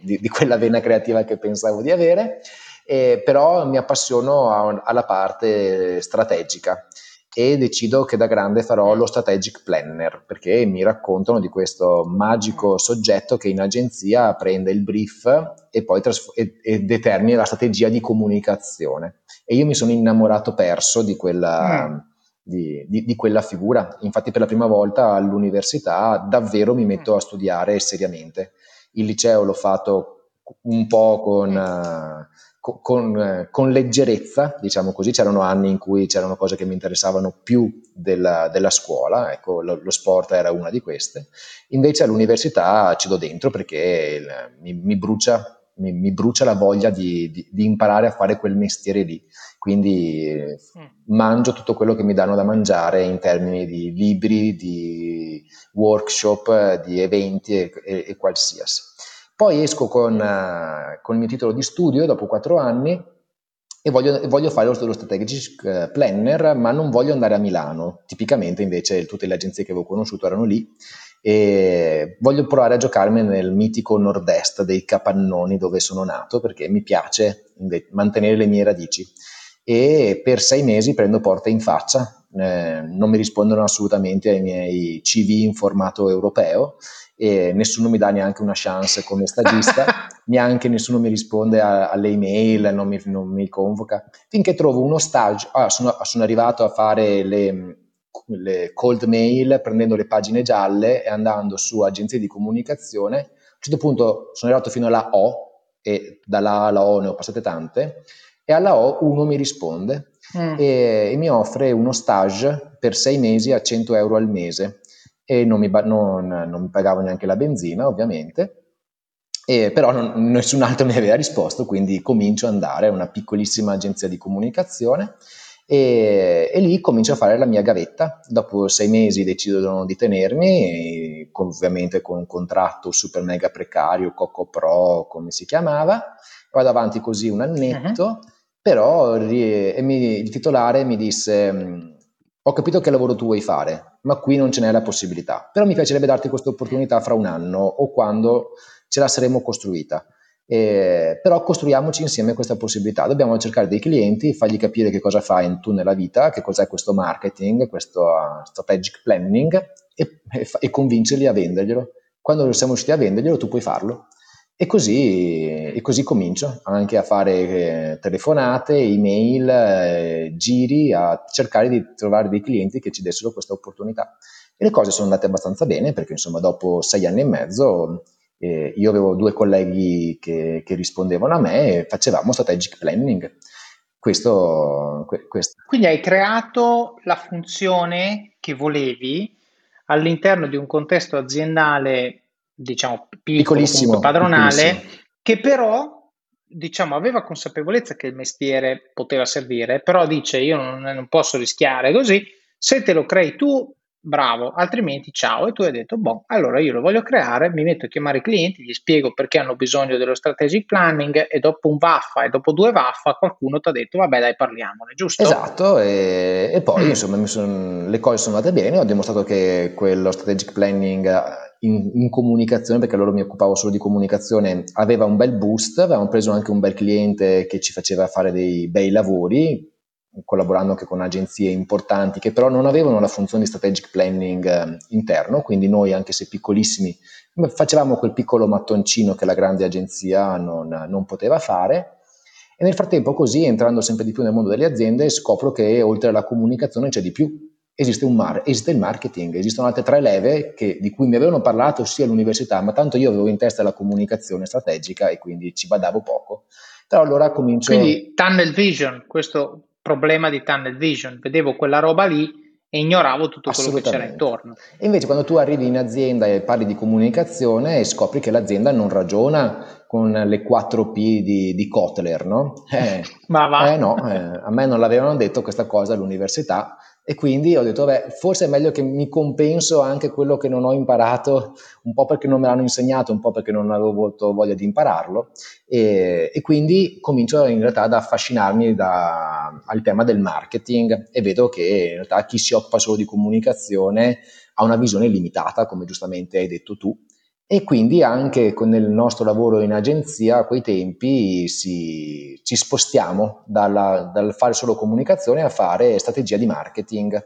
di, di, quella vena creativa che pensavo di avere, eh, però mi appassiono a, alla parte strategica e decido che da grande farò lo strategic planner perché mi raccontano di questo magico soggetto che in agenzia prende il brief e poi trasf- e, e determina la strategia di comunicazione. E io mi sono innamorato perso di quella, mm. di, di, di quella figura. Infatti per la prima volta all'università davvero mi metto a studiare seriamente. Il liceo l'ho fatto un po' con... Uh, con, eh, con, leggerezza, diciamo così, c'erano anni in cui c'erano cose che mi interessavano più della, della scuola, ecco, lo, lo, sport era una di queste, invece all'università ci do dentro perché il, mi, mi, brucia, mi, mi, brucia, la voglia di, di, di, imparare a fare quel mestiere lì, quindi mm. mangio tutto quello che mi danno da mangiare in termini di libri, di workshop, di eventi e, e, e qualsiasi. Poi esco con, uh, con il mio titolo di studio dopo quattro anni e voglio, voglio, fare lo, strategic eh, planner, ma non voglio andare a Milano. Tipicamente invece tutte le agenzie che avevo conosciuto erano lì e voglio provare a giocarmi nel mitico nord-est dei capannoni dove sono nato perché mi piace mantenere le mie radici. E per sei mesi prendo porta in faccia, eh, non mi rispondono assolutamente ai miei CV in formato europeo e nessuno mi dà neanche una chance come stagista, neanche nessuno mi risponde a, alle email, non mi, non mi, convoca, finché trovo uno stage, ah, sono, sono, arrivato a fare le, le, cold mail prendendo le pagine gialle e andando su agenzie di comunicazione, a un certo punto sono arrivato fino alla O e dalla A alla O ne ho passate tante, e alla O uno mi risponde mm. e, e mi offre uno stage per sei mesi a 100 euro al mese e non mi, non, non mi pagavo neanche la benzina ovviamente, e però non, nessun altro mi aveva risposto, quindi comincio ad andare a una piccolissima agenzia di comunicazione e, e, lì comincio a fare la mia gavetta. Dopo sei mesi decidono di tenermi, con, ovviamente con un contratto super mega precario, Coco Pro, come si chiamava. Vado avanti così un annetto, uh-huh. però ri- mi, il titolare mi disse ho capito che lavoro tu vuoi fare, ma qui non ce n'è la possibilità. Però mi piacerebbe darti questa opportunità fra un anno o quando ce la saremo costruita. Eh, però costruiamoci insieme questa possibilità. Dobbiamo cercare dei clienti, fargli capire che cosa fai tu nella vita, che cos'è questo marketing, questo uh, strategic planning e, e, e, convincerli a venderglielo. Quando siamo riusciti a venderglielo, tu puoi farlo. E così, e così comincio anche a fare eh, telefonate, email, eh, giri, a cercare di trovare dei clienti che ci dessero questa opportunità. E le cose sono andate abbastanza bene perché insomma dopo sei anni e mezzo eh, io avevo due colleghi che, che, rispondevano a me e facevamo strategic planning. Questo, questo. Quindi hai creato la funzione che volevi all'interno di un contesto aziendale diciamo, piccolo, padronale, che però diciamo, aveva consapevolezza che il mestiere poteva servire, però dice io non, non posso rischiare così, se te lo crei tu bravo, altrimenti ciao. E tu hai detto, boh, allora io lo voglio creare, mi metto a chiamare i clienti, gli spiego perché hanno bisogno dello strategic planning e dopo un vaffa e dopo due vaffa qualcuno ti ha detto, vabbè dai parliamone, giusto? Esatto, e, e poi mm. insomma son, le cose sono andate bene, ho dimostrato che quello strategic planning in, in, comunicazione, perché allora mi occupavo solo di comunicazione, aveva un bel boost, avevamo preso anche un bel cliente che ci faceva fare dei bei lavori, collaborando anche con agenzie importanti che però non avevano la funzione di strategic planning eh, interno, quindi noi anche se piccolissimi facevamo quel piccolo mattoncino che la grande agenzia non, non poteva fare. E nel frattempo così entrando sempre di più nel mondo delle aziende scopro che oltre alla comunicazione c'è di più, esiste, un mar- esiste il marketing, esistono altre tre leve che, di cui mi avevano parlato sia all'università, ma tanto io avevo in testa la comunicazione strategica e quindi ci badavo poco. Però allora comincio... Quindi tunnel vision, questo problema di tunnel vision, vedevo quella roba lì e ignoravo tutto quello che c'era intorno. E invece quando tu arrivi in azienda e parli di comunicazione scopri che l'azienda non ragiona con le 4P di, di Kotler, no? Eh, Ma va. Eh no, eh, a me non l'avevano detto questa cosa all'università e quindi ho detto, beh, forse è meglio che mi compenso anche quello che non ho imparato, un po' perché non me l'hanno insegnato, un po' perché non avevo avuto voglia di impararlo. E, e quindi comincio in realtà ad affascinarmi da, al tema del marketing e vedo che in realtà chi si occupa solo di comunicazione ha una visione limitata, come giustamente hai detto tu, e quindi anche con il nostro lavoro in agenzia a quei tempi si, ci spostiamo dalla, dal fare solo comunicazione a fare strategia di marketing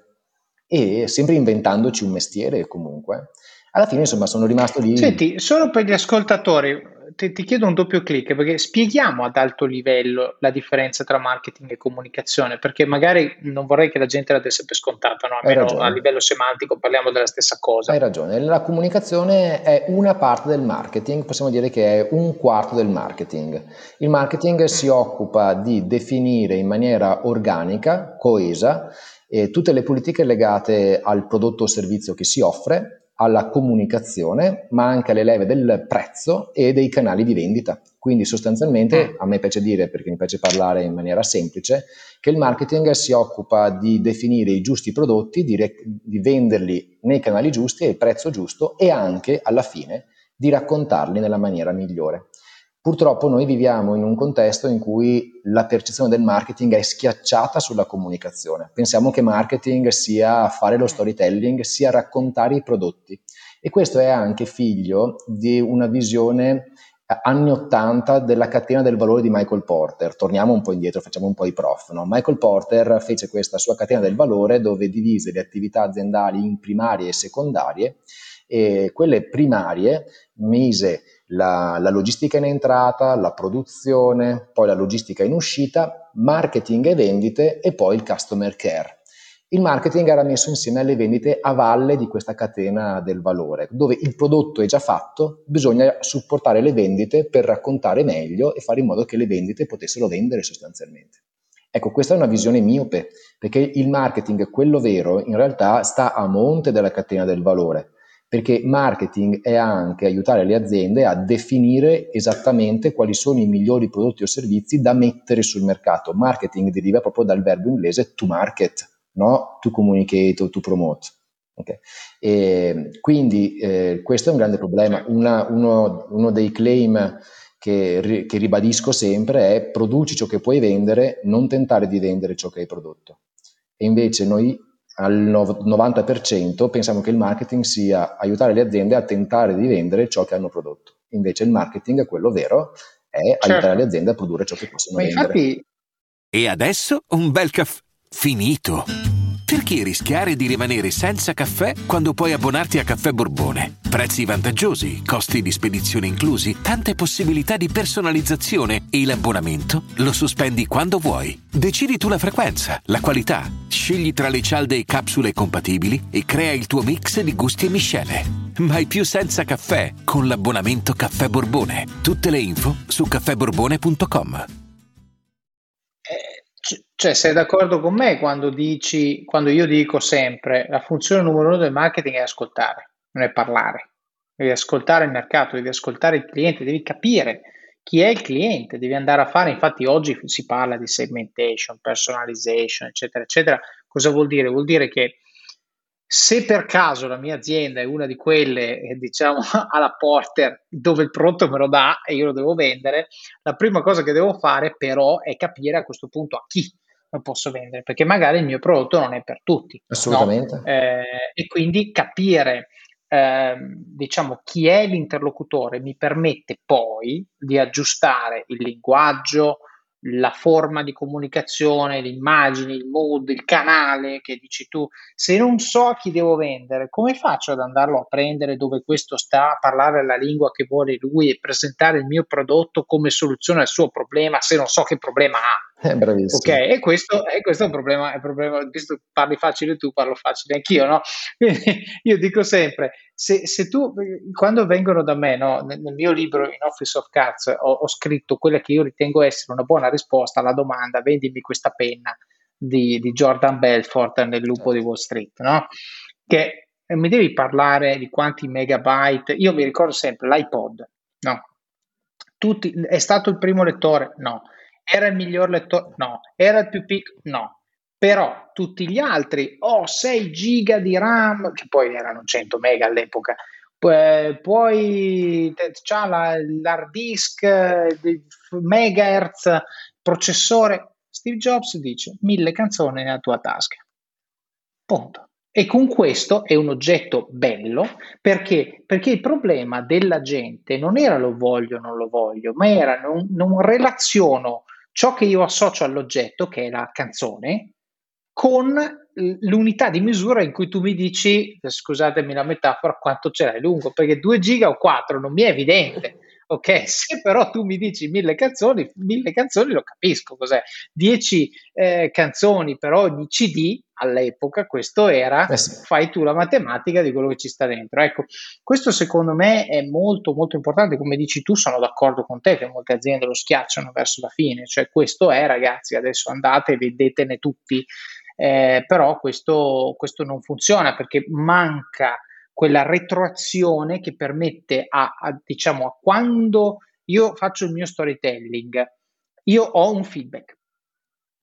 e sempre inventandoci un mestiere comunque. Alla fine insomma sono rimasto lì. Senti, solo per gli ascoltatori, ti, ti, chiedo un doppio clic perché spieghiamo ad alto livello la differenza tra marketing e comunicazione, perché magari non vorrei che la gente la desse per scontata, no? almeno a livello semantico parliamo della stessa cosa. Hai ragione, la comunicazione è una parte del marketing, possiamo dire che è un quarto del marketing. Il marketing mm. si occupa di definire in maniera organica, coesa, eh, tutte le politiche legate al prodotto o servizio che si offre alla comunicazione, ma anche alle leve del prezzo e dei canali di vendita. Quindi sostanzialmente mm. a me piace dire, perché mi piace parlare in maniera semplice, che il marketing si occupa di definire i giusti prodotti, di, rec- di venderli nei canali giusti al prezzo giusto e anche alla fine di raccontarli nella maniera migliore. Purtroppo noi viviamo in un contesto in cui la percezione del marketing è schiacciata sulla comunicazione. Pensiamo che marketing sia fare lo storytelling, sia raccontare i prodotti. E questo è anche figlio di una visione eh, anni 80 della catena del valore di Michael Porter. Torniamo un po' indietro, facciamo un po' i prof. No? Michael Porter fece questa sua catena del valore dove divise le attività aziendali in primarie e secondarie e quelle primarie mise la, la, logistica in entrata, la produzione, poi la logistica in uscita, marketing e vendite e poi il customer care. Il marketing era messo insieme alle vendite a valle di questa catena del valore, dove il prodotto è già fatto, bisogna supportare le vendite per raccontare meglio e fare in modo che le vendite potessero vendere sostanzialmente. Ecco, questa è una visione miope, perché il marketing, quello vero, in realtà sta a monte della catena del valore perché marketing è anche aiutare le aziende a definire esattamente quali sono i migliori prodotti o servizi da mettere sul mercato. Marketing deriva proprio dal verbo inglese to market, no? to communicate o to promote. Okay. quindi eh, questo è un grande problema. Una, uno, uno, dei claim che, che ribadisco sempre è produci ciò che puoi vendere, non tentare di vendere ciò che hai prodotto. E invece noi al 90% pensiamo che il marketing sia aiutare le aziende a tentare di vendere ciò che hanno prodotto. Invece il marketing, quello vero, è certo. aiutare le aziende a produrre ciò che possono Ma vendere. Infatti... E adesso un bel caffè finito. Perché rischiare di rimanere senza caffè quando puoi abbonarti a Caffè Borbone? Prezzi vantaggiosi, costi di spedizione inclusi, tante possibilità di personalizzazione e l'abbonamento lo sospendi quando vuoi. Decidi tu la frequenza, la qualità, scegli tra le cialde e capsule compatibili e crea il tuo mix di gusti e miscele. Mai più senza caffè con l'abbonamento Caffè Borbone. Tutte le info su caffèborbone.com. Eh, cioè, sei d'accordo con me quando dici, quando io dico sempre la funzione numero uno del marketing è ascoltare non è parlare. Devi ascoltare il mercato, devi ascoltare il cliente, devi capire chi è il cliente, devi andare a fare, infatti oggi si parla di segmentation, personalization, eccetera, eccetera. Cosa vuol dire? Vuol dire che se per caso la mia azienda è una di quelle, eh, diciamo, alla porter dove il prodotto me lo dà e io lo devo vendere, la prima cosa che devo fare però è capire a questo punto a chi lo posso vendere, perché magari il mio prodotto non è per tutti. Assolutamente. No? Eh, e quindi capire Ehm, diciamo chi è l'interlocutore mi permette poi di aggiustare il linguaggio, la forma di comunicazione, le immagini, il mood, il canale che dici tu. Se non so a chi devo vendere, come faccio ad andarlo a prendere dove questo sta, parlare la lingua che vuole lui e presentare il mio prodotto come soluzione al suo problema se non so che problema ha? Eh, bravissimo. Ok, e questo, e questo, è un problema, è un problema, visto parli facile tu, parlo facile anch'io, no? Quindi io dico sempre, se, se tu, quando vengono da me, no, nel, nel, mio libro In Office of Cards ho, ho, scritto quella che io ritengo essere una buona risposta alla domanda, vendimi questa penna di, di Jordan Belfort nel lupo di Wall Street, no? Che eh, mi devi parlare di quanti megabyte, io mi ricordo sempre l'iPod, no? Tutti, è stato il primo lettore? No era il miglior lettore? No. Era il più piccolo? No. Però tutti gli altri, oh, 6 giga di RAM, che poi erano 100 mega all'epoca, poi c'ha la, l'hard disk, megahertz, processore. Steve Jobs dice mille canzoni nella tua tasca. Punto. E con questo è un oggetto bello perché? perché il problema della gente non era lo voglio o non lo voglio, ma era non, non relaziono ciò che io associo all'oggetto, che è la canzone, con l'unità di misura in cui tu mi dici, scusatemi la metafora, quanto ce l'hai lungo, perché 2 giga o 4 non mi è evidente. Ok, se però tu mi dici mille canzoni, mille canzoni lo capisco cos'è. Dieci eh, canzoni per ogni CD all'epoca, questo era, eh sì. fai tu la matematica di quello che ci sta dentro. Ecco, questo secondo me è molto molto importante, come dici tu, sono d'accordo con te che molte aziende lo schiacciano verso la fine, cioè questo è ragazzi, adesso andate e vedetene tutti, eh, però questo, questo non funziona perché manca quella retroazione che permette a, a, diciamo, a quando io faccio il mio storytelling, io ho un feedback,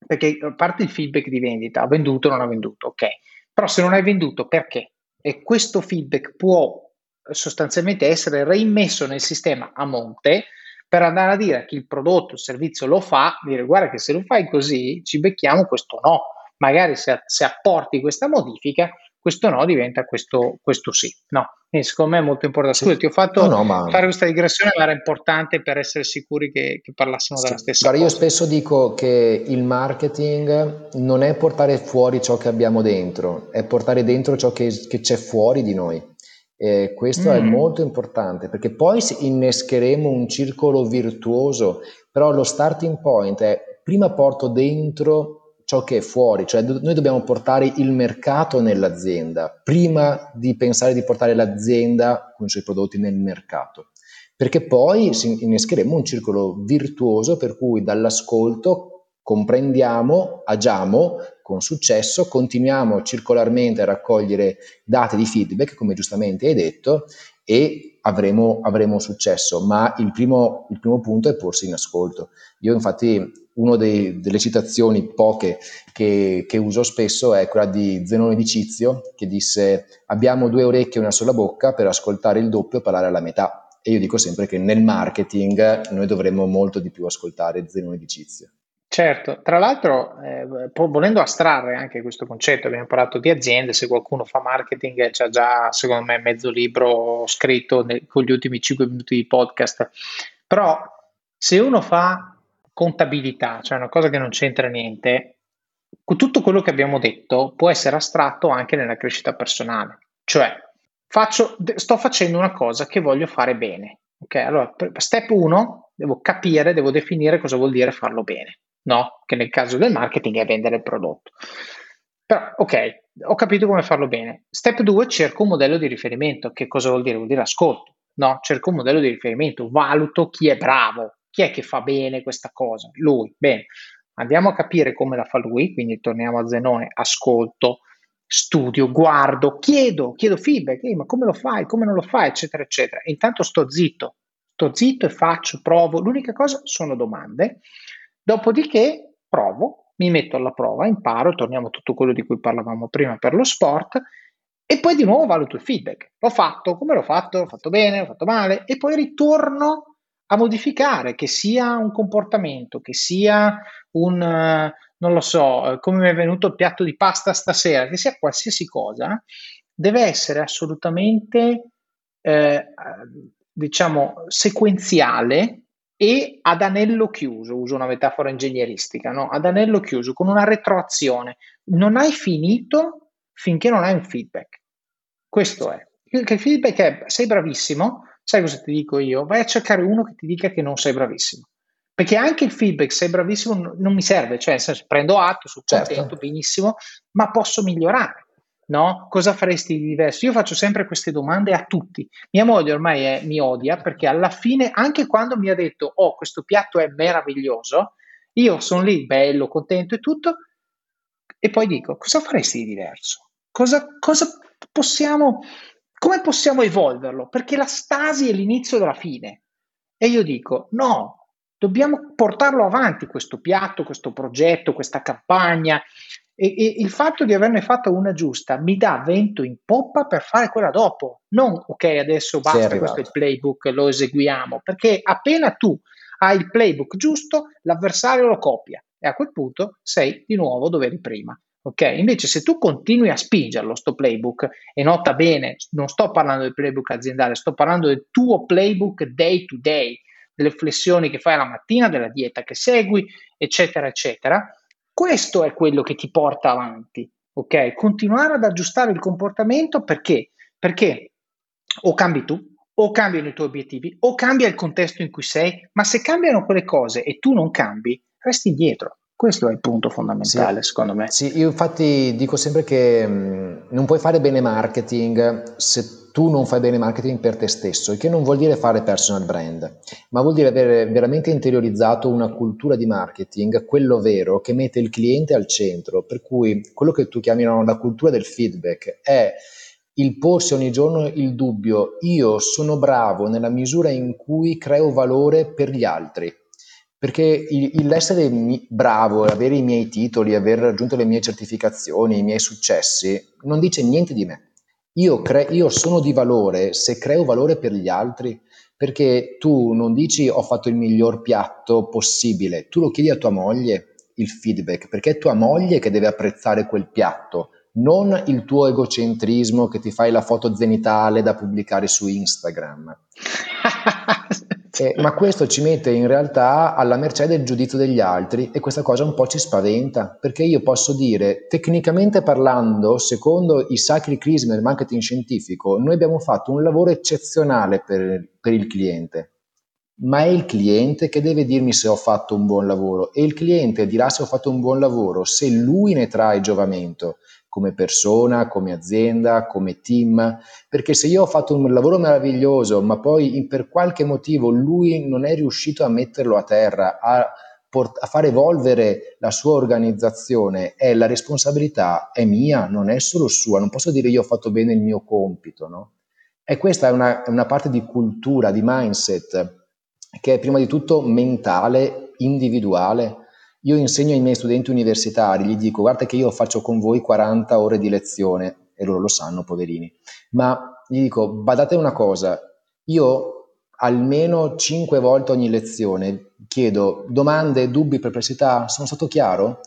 perché parte il feedback di vendita, ho venduto o non ho venduto, ok, però se non hai venduto perché? E questo feedback può sostanzialmente essere reimmesso nel sistema a monte per andare a dire a chi il prodotto, il servizio lo fa, dire guarda che se lo fai così ci becchiamo questo no, magari se, se apporti questa modifica questo no diventa questo, questo sì. No, e secondo me è molto importante. Scusa, ti ho fatto no, no, ma... fare questa digressione, ma era importante per essere sicuri che, che parlassimo sì. della stessa Guarda, cosa. Io spesso dico che il marketing non è portare fuori ciò che abbiamo dentro, è portare dentro ciò che, che c'è fuori di noi. E questo mm. è molto importante perché poi innescheremo un circolo virtuoso, però lo starting point è prima porto dentro ciò che è fuori, cioè noi dobbiamo portare il mercato nell'azienda. Prima di pensare di portare l'azienda con i suoi prodotti nel mercato, perché poi innescheremo un circolo virtuoso per cui dall'ascolto comprendiamo, agiamo con successo, continuiamo circolarmente a raccogliere dati di feedback, come giustamente hai detto, e avremo, avremo successo, ma il primo, il primo punto è porsi in ascolto. Io infatti una delle citazioni poche che, che, uso spesso è quella di Zenone di Cizio che disse abbiamo due orecchie e una sola bocca per ascoltare il doppio e parlare alla metà. E io dico sempre che nel marketing noi dovremmo molto di più ascoltare Zenone di Cizio. Certo, tra l'altro, eh, volendo astrarre anche questo concetto, abbiamo parlato di aziende, se qualcuno fa marketing c'è già, secondo me, mezzo libro scritto nel, con gli ultimi 5 minuti di podcast, però se uno fa contabilità, cioè una cosa che non c'entra niente, tutto quello che abbiamo detto può essere astratto anche nella crescita personale, cioè faccio, sto facendo una cosa che voglio fare bene. Ok, allora, step 1, devo capire, devo definire cosa vuol dire farlo bene, no? Che nel caso del marketing è vendere il prodotto. Però, ok, ho capito come farlo bene. Step 2, cerco un modello di riferimento. Che cosa vuol dire? Vuol dire ascolto, no? Cerco un modello di riferimento, valuto chi è bravo, chi è che fa bene questa cosa. Lui, bene. Andiamo a capire come la fa lui, quindi torniamo a Zenone, ascolto, studio, guardo, chiedo, chiedo feedback, ma come lo fai, come non lo fai, eccetera, eccetera. E intanto sto zitto, sto zitto e faccio, provo. L'unica cosa sono domande. Dopodiché provo, mi metto alla prova, imparo, torniamo a tutto quello di cui parlavamo prima per lo sport e poi di nuovo valuto il feedback. L'ho fatto, come l'ho fatto? L'ho fatto bene, l'ho fatto male e poi ritorno a modificare, che sia un comportamento, che sia un, non lo so, eh, come mi è venuto il piatto di pasta stasera, che sia qualsiasi cosa, deve essere assolutamente, eh, diciamo, sequenziale e ad anello chiuso, uso una metafora ingegneristica, no? ad anello chiuso, con una retroazione. Non hai finito finché non hai un feedback. Questo è. Il feedback è, sei bravissimo, sai cosa ti dico io? Vai a cercare uno che ti dica che non sei bravissimo. Perché anche il feedback, se è bravissimo, non mi serve, cioè senso, prendo atto, sono certo. contento, benissimo, ma posso migliorare. No? Cosa faresti di diverso? Io faccio sempre queste domande a tutti. Mia moglie ormai è, mi odia perché alla fine, anche quando mi ha detto, oh, questo piatto è meraviglioso, io sono lì bello, contento e tutto, e poi dico, cosa faresti di diverso? Cosa, cosa possiamo, come possiamo evolverlo? Perché la stasi è l'inizio della fine. E io dico, no, dobbiamo portarlo avanti questo piatto, questo progetto, questa campagna e, e, il fatto di averne fatto una giusta mi dà vento in poppa per fare quella dopo. Non ok, adesso basta, questo è il playbook, lo eseguiamo, perché appena tu hai il playbook giusto, l'avversario lo copia e a quel punto sei di nuovo dove eri prima. Ok, invece se tu continui a spingerlo sto playbook e nota bene, non sto parlando del playbook aziendale, sto parlando del tuo playbook day to day, delle flessioni che fai la mattina, della dieta che segui, eccetera, eccetera. Questo è quello che ti porta avanti, ok? Continuare ad aggiustare il comportamento perché? Perché o cambi tu, o cambiano i tuoi obiettivi, o cambia il contesto in cui sei, ma se cambiano quelle cose e tu non cambi, resti indietro. Questo è il punto fondamentale, sì, secondo me. Sì, io infatti dico sempre che mh, mm, non puoi fare bene marketing se tu non fai bene marketing per te stesso, il che non vuol dire fare personal brand, ma vuol dire avere veramente interiorizzato una cultura di marketing, quello vero, che mette il cliente al centro, per cui quello che tu chiami la cultura del feedback è il porsi ogni giorno il dubbio, io sono bravo nella misura in cui creo valore per gli altri. Perché l'essere bravo, avere i miei titoli, aver raggiunto le mie certificazioni, i miei successi, non dice niente di me io, cre- io sono di valore se creo valore per gli altri, perché tu non dici ho fatto il miglior piatto possibile, tu lo chiedi a tua moglie il feedback, perché è tua moglie che deve apprezzare quel piatto, non il tuo egocentrismo che ti fai la foto zenitale da pubblicare su Instagram. Eh, ma questo ci mette in realtà alla mercé del giudizio degli altri e questa cosa un po' ci spaventa, perché io posso dire, tecnicamente parlando, secondo i sacri crismi del marketing scientifico, noi abbiamo fatto un lavoro eccezionale per, per il cliente, ma è il cliente che deve dirmi se ho fatto un buon lavoro e il cliente dirà se ho fatto un buon lavoro se lui ne trae giovamento come persona, come azienda, come team, perché se io ho fatto un lavoro meraviglioso, ma poi per qualche motivo lui non è riuscito a metterlo a terra, a, port- a far evolvere la sua organizzazione, è la responsabilità è mia, non è solo sua, non posso dire io ho fatto bene il mio compito, no? E questa è una, una parte di cultura, di mindset, che è prima di tutto mentale, individuale, io insegno ai miei studenti universitari, gli dico guarda che io faccio con voi 40 ore di lezione e loro lo sanno, poverini, ma gli dico badate una cosa, io almeno 5 volte ogni lezione chiedo domande, dubbi, perplessità, sono stato chiaro?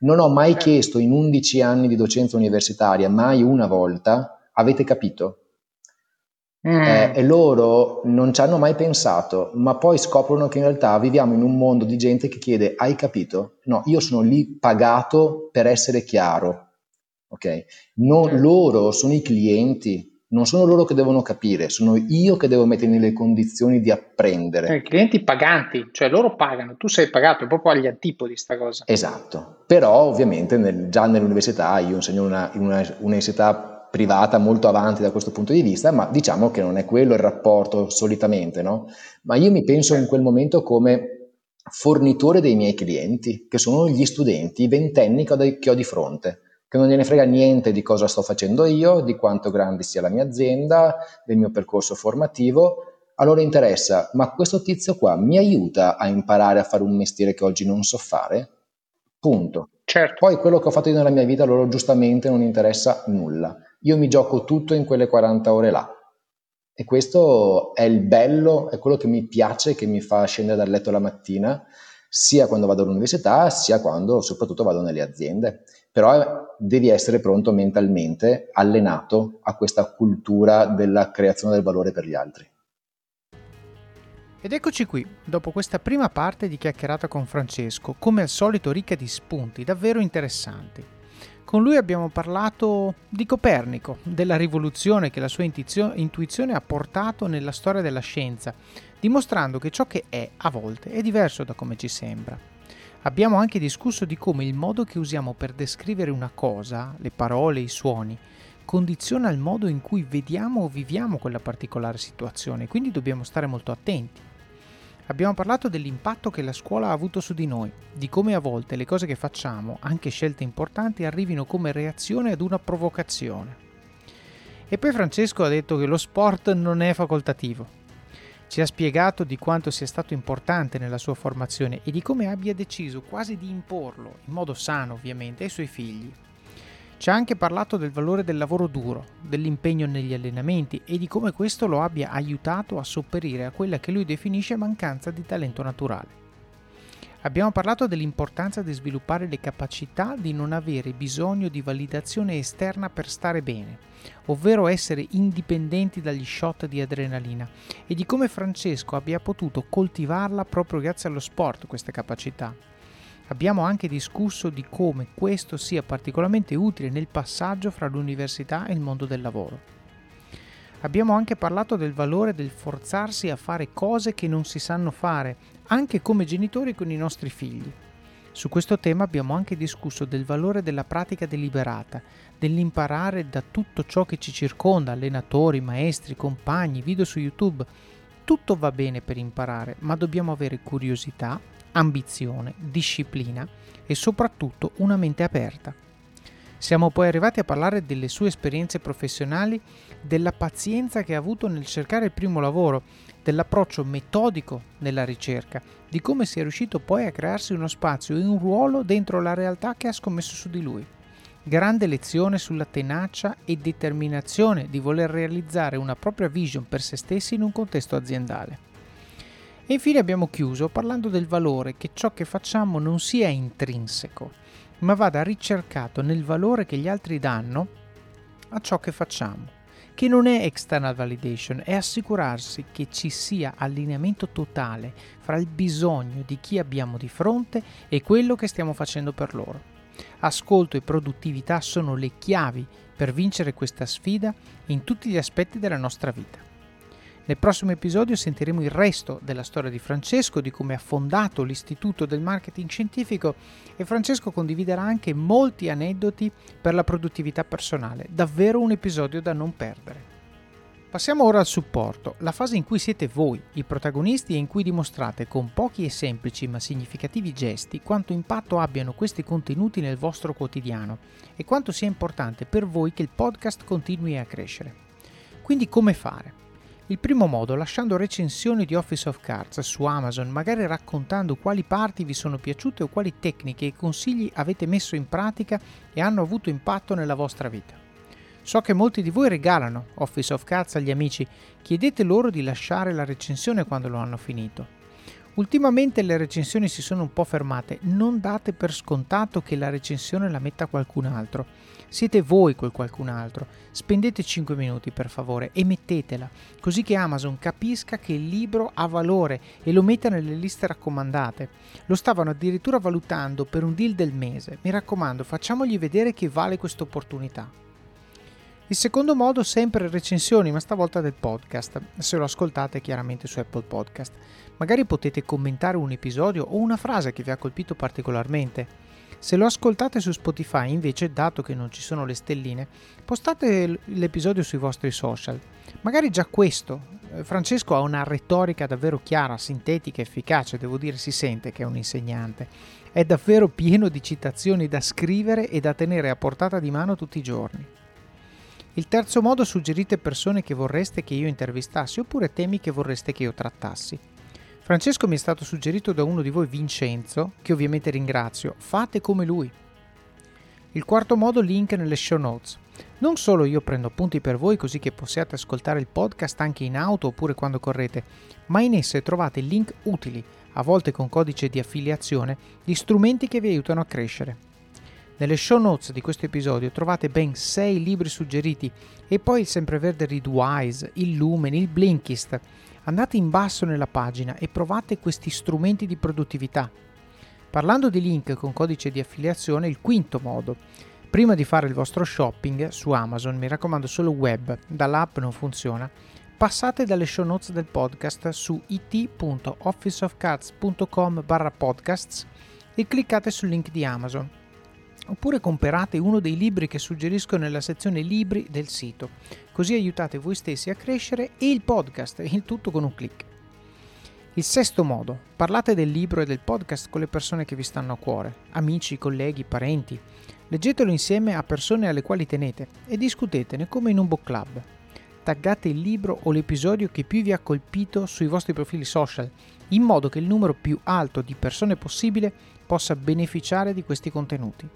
Non ho mai chiesto in 11 anni di docenza universitaria, mai una volta, avete capito? Mm. Eh, e loro non ci hanno mai pensato, ma poi scoprono che in realtà viviamo in un mondo di gente che chiede: Hai capito? No, io sono lì pagato per essere chiaro. Ok? Non, loro sono i clienti, non sono loro che devono capire, sono io che devo mettere nelle condizioni di apprendere. Eh, I clienti paganti, cioè loro pagano, tu sei pagato, è proprio agli antipodi sta cosa. Esatto, però ovviamente nel, già nell'università, io insegno una, in una università privata molto avanti da questo punto di vista, ma diciamo che non è quello il rapporto solitamente, no? Ma io mi penso in quel momento come fornitore dei miei clienti, che sono gli studenti, i ventenni che ho, che ho di fronte che non gliene frega niente di cosa sto facendo io, di quanto grande sia la mia azienda, del mio percorso formativo. A loro interessa, ma questo tizio qua mi aiuta a imparare a fare un mestiere che oggi non so fare? Punto. Certo. Poi quello che ho fatto io nella mia vita, a loro giustamente non interessa nulla. Io mi gioco tutto in quelle 40 ore là. E questo è il bello, è quello che mi piace, che mi fa scendere dal letto la mattina, sia quando vado all'università, sia quando soprattutto vado nelle aziende però devi essere pronto mentalmente, allenato a questa cultura della creazione del valore per gli altri. Ed eccoci qui, dopo questa prima parte di chiacchierata con Francesco, come al solito ricca di spunti davvero interessanti. Con lui abbiamo parlato di Copernico, della rivoluzione che la sua intuizione ha portato nella storia della scienza, dimostrando che ciò che è a volte è diverso da come ci sembra. Abbiamo anche discusso di come il modo che usiamo per descrivere una cosa, le parole, i suoni, condiziona il modo in cui vediamo o viviamo quella particolare situazione, quindi dobbiamo stare molto attenti. Abbiamo parlato dell'impatto che la scuola ha avuto su di noi, di come a volte le cose che facciamo, anche scelte importanti, arrivino come reazione ad una provocazione. E poi Francesco ha detto che lo sport non è facoltativo, ci ha spiegato di quanto sia stato importante nella sua formazione e di come abbia deciso quasi di imporlo, in modo sano ovviamente, ai suoi figli. Ci ha anche parlato del valore del lavoro duro, dell'impegno negli allenamenti e di come questo lo abbia aiutato a sopperire a quella che lui definisce mancanza di talento naturale. Abbiamo parlato dell'importanza di sviluppare le capacità di non avere bisogno di validazione esterna per stare bene ovvero essere indipendenti dagli shot di adrenalina, e di come Francesco abbia potuto coltivarla proprio grazie allo sport queste capacità. Abbiamo anche discusso di come questo sia particolarmente utile nel passaggio fra l'università e il mondo del lavoro. Abbiamo anche parlato del valore del forzarsi a fare cose che non si sanno fare, anche come genitori con i nostri figli. Su questo tema abbiamo anche discusso del valore della pratica deliberata, dell'imparare da tutto ciò che ci circonda, allenatori, maestri, compagni, video su YouTube. Tutto va bene per imparare, ma dobbiamo avere curiosità, ambizione, disciplina e soprattutto una mente aperta. Siamo poi arrivati a parlare delle sue esperienze professionali, della pazienza che ha avuto nel cercare il primo lavoro, dell'approccio metodico nella ricerca, di come sia riuscito poi a crearsi uno spazio e un ruolo dentro la realtà che ha scommesso su di lui. Grande lezione sulla tenacia e determinazione di voler realizzare una propria vision per se stessi in un contesto aziendale. E infine abbiamo chiuso parlando del valore che ciò che facciamo non sia intrinseco, ma vada ricercato nel valore che gli altri danno a ciò che facciamo che non è external validation, è assicurarsi che ci sia allineamento totale fra il bisogno di chi abbiamo di fronte e quello che stiamo facendo per loro. Ascolto e produttività sono le chiavi per vincere questa sfida in tutti gli aspetti della nostra vita. Nel prossimo episodio sentiremo il resto della storia di Francesco, di come ha fondato l'Istituto del Marketing Scientifico e Francesco condividerà anche molti aneddoti per la produttività personale, davvero un episodio da non perdere. Passiamo ora al supporto, la fase in cui siete voi i protagonisti e in cui dimostrate con pochi e semplici ma significativi gesti quanto impatto abbiano questi contenuti nel vostro quotidiano e quanto sia importante per voi che il podcast continui a crescere. Quindi come fare? Il primo modo lasciando recensioni di Office of Cards su Amazon, magari raccontando quali parti vi sono piaciute o quali tecniche e consigli avete messo in pratica e hanno avuto impatto nella vostra vita. So che molti di voi regalano Office of Cards agli amici, chiedete loro di lasciare la recensione quando lo hanno finito. Ultimamente le recensioni si sono un po' fermate, non date per scontato che la recensione la metta qualcun altro. Siete voi quel qualcun altro. Spendete 5 minuti per favore e mettetela, così che Amazon capisca che il libro ha valore e lo metta nelle liste raccomandate. Lo stavano addirittura valutando per un deal del mese. Mi raccomando, facciamogli vedere che vale questa opportunità. Il secondo modo, sempre recensioni, ma stavolta del podcast, se lo ascoltate chiaramente su Apple Podcast. Magari potete commentare un episodio o una frase che vi ha colpito particolarmente. Se lo ascoltate su Spotify, invece, dato che non ci sono le stelline, postate l'episodio sui vostri social. Magari già questo. Eh, Francesco ha una retorica davvero chiara, sintetica, efficace, devo dire si sente che è un insegnante. È davvero pieno di citazioni da scrivere e da tenere a portata di mano tutti i giorni. Il terzo modo suggerite persone che vorreste che io intervistassi oppure temi che vorreste che io trattassi. Francesco mi è stato suggerito da uno di voi, Vincenzo, che ovviamente ringrazio. Fate come lui. Il quarto modo, link nelle show notes. Non solo io prendo appunti per voi così che possiate ascoltare il podcast anche in auto oppure quando correte, ma in esse trovate link utili, a volte con codice di affiliazione, di strumenti che vi aiutano a crescere. Nelle show notes di questo episodio trovate ben 6 libri suggeriti e poi il sempreverde Readwise, il Lumen, il Blinkist. Andate in basso nella pagina e provate questi strumenti di produttività. Parlando di link con codice di affiliazione, il quinto modo. Prima di fare il vostro shopping su Amazon, mi raccomando solo web, dall'app non funziona, passate dalle show notes del podcast su it.officeofcards.com barra podcasts e cliccate sul link di Amazon oppure comprate uno dei libri che suggerisco nella sezione libri del sito, così aiutate voi stessi a crescere e il podcast, il tutto con un clic. Il sesto modo, parlate del libro e del podcast con le persone che vi stanno a cuore, amici, colleghi, parenti. Leggetelo insieme a persone alle quali tenete e discutetene come in un book club. Taggate il libro o l'episodio che più vi ha colpito sui vostri profili social, in modo che il numero più alto di persone possibile possa beneficiare di questi contenuti.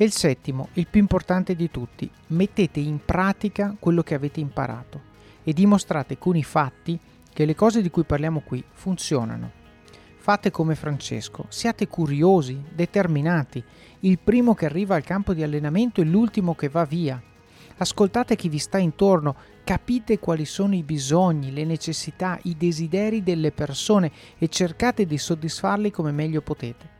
E il settimo, il più importante di tutti, mettete in pratica quello che avete imparato e dimostrate con i fatti che le cose di cui parliamo qui funzionano. Fate come Francesco, siate curiosi, determinati, il primo che arriva al campo di allenamento e l'ultimo che va via. Ascoltate chi vi sta intorno, capite quali sono i bisogni, le necessità, i desideri delle persone e cercate di soddisfarli come meglio potete.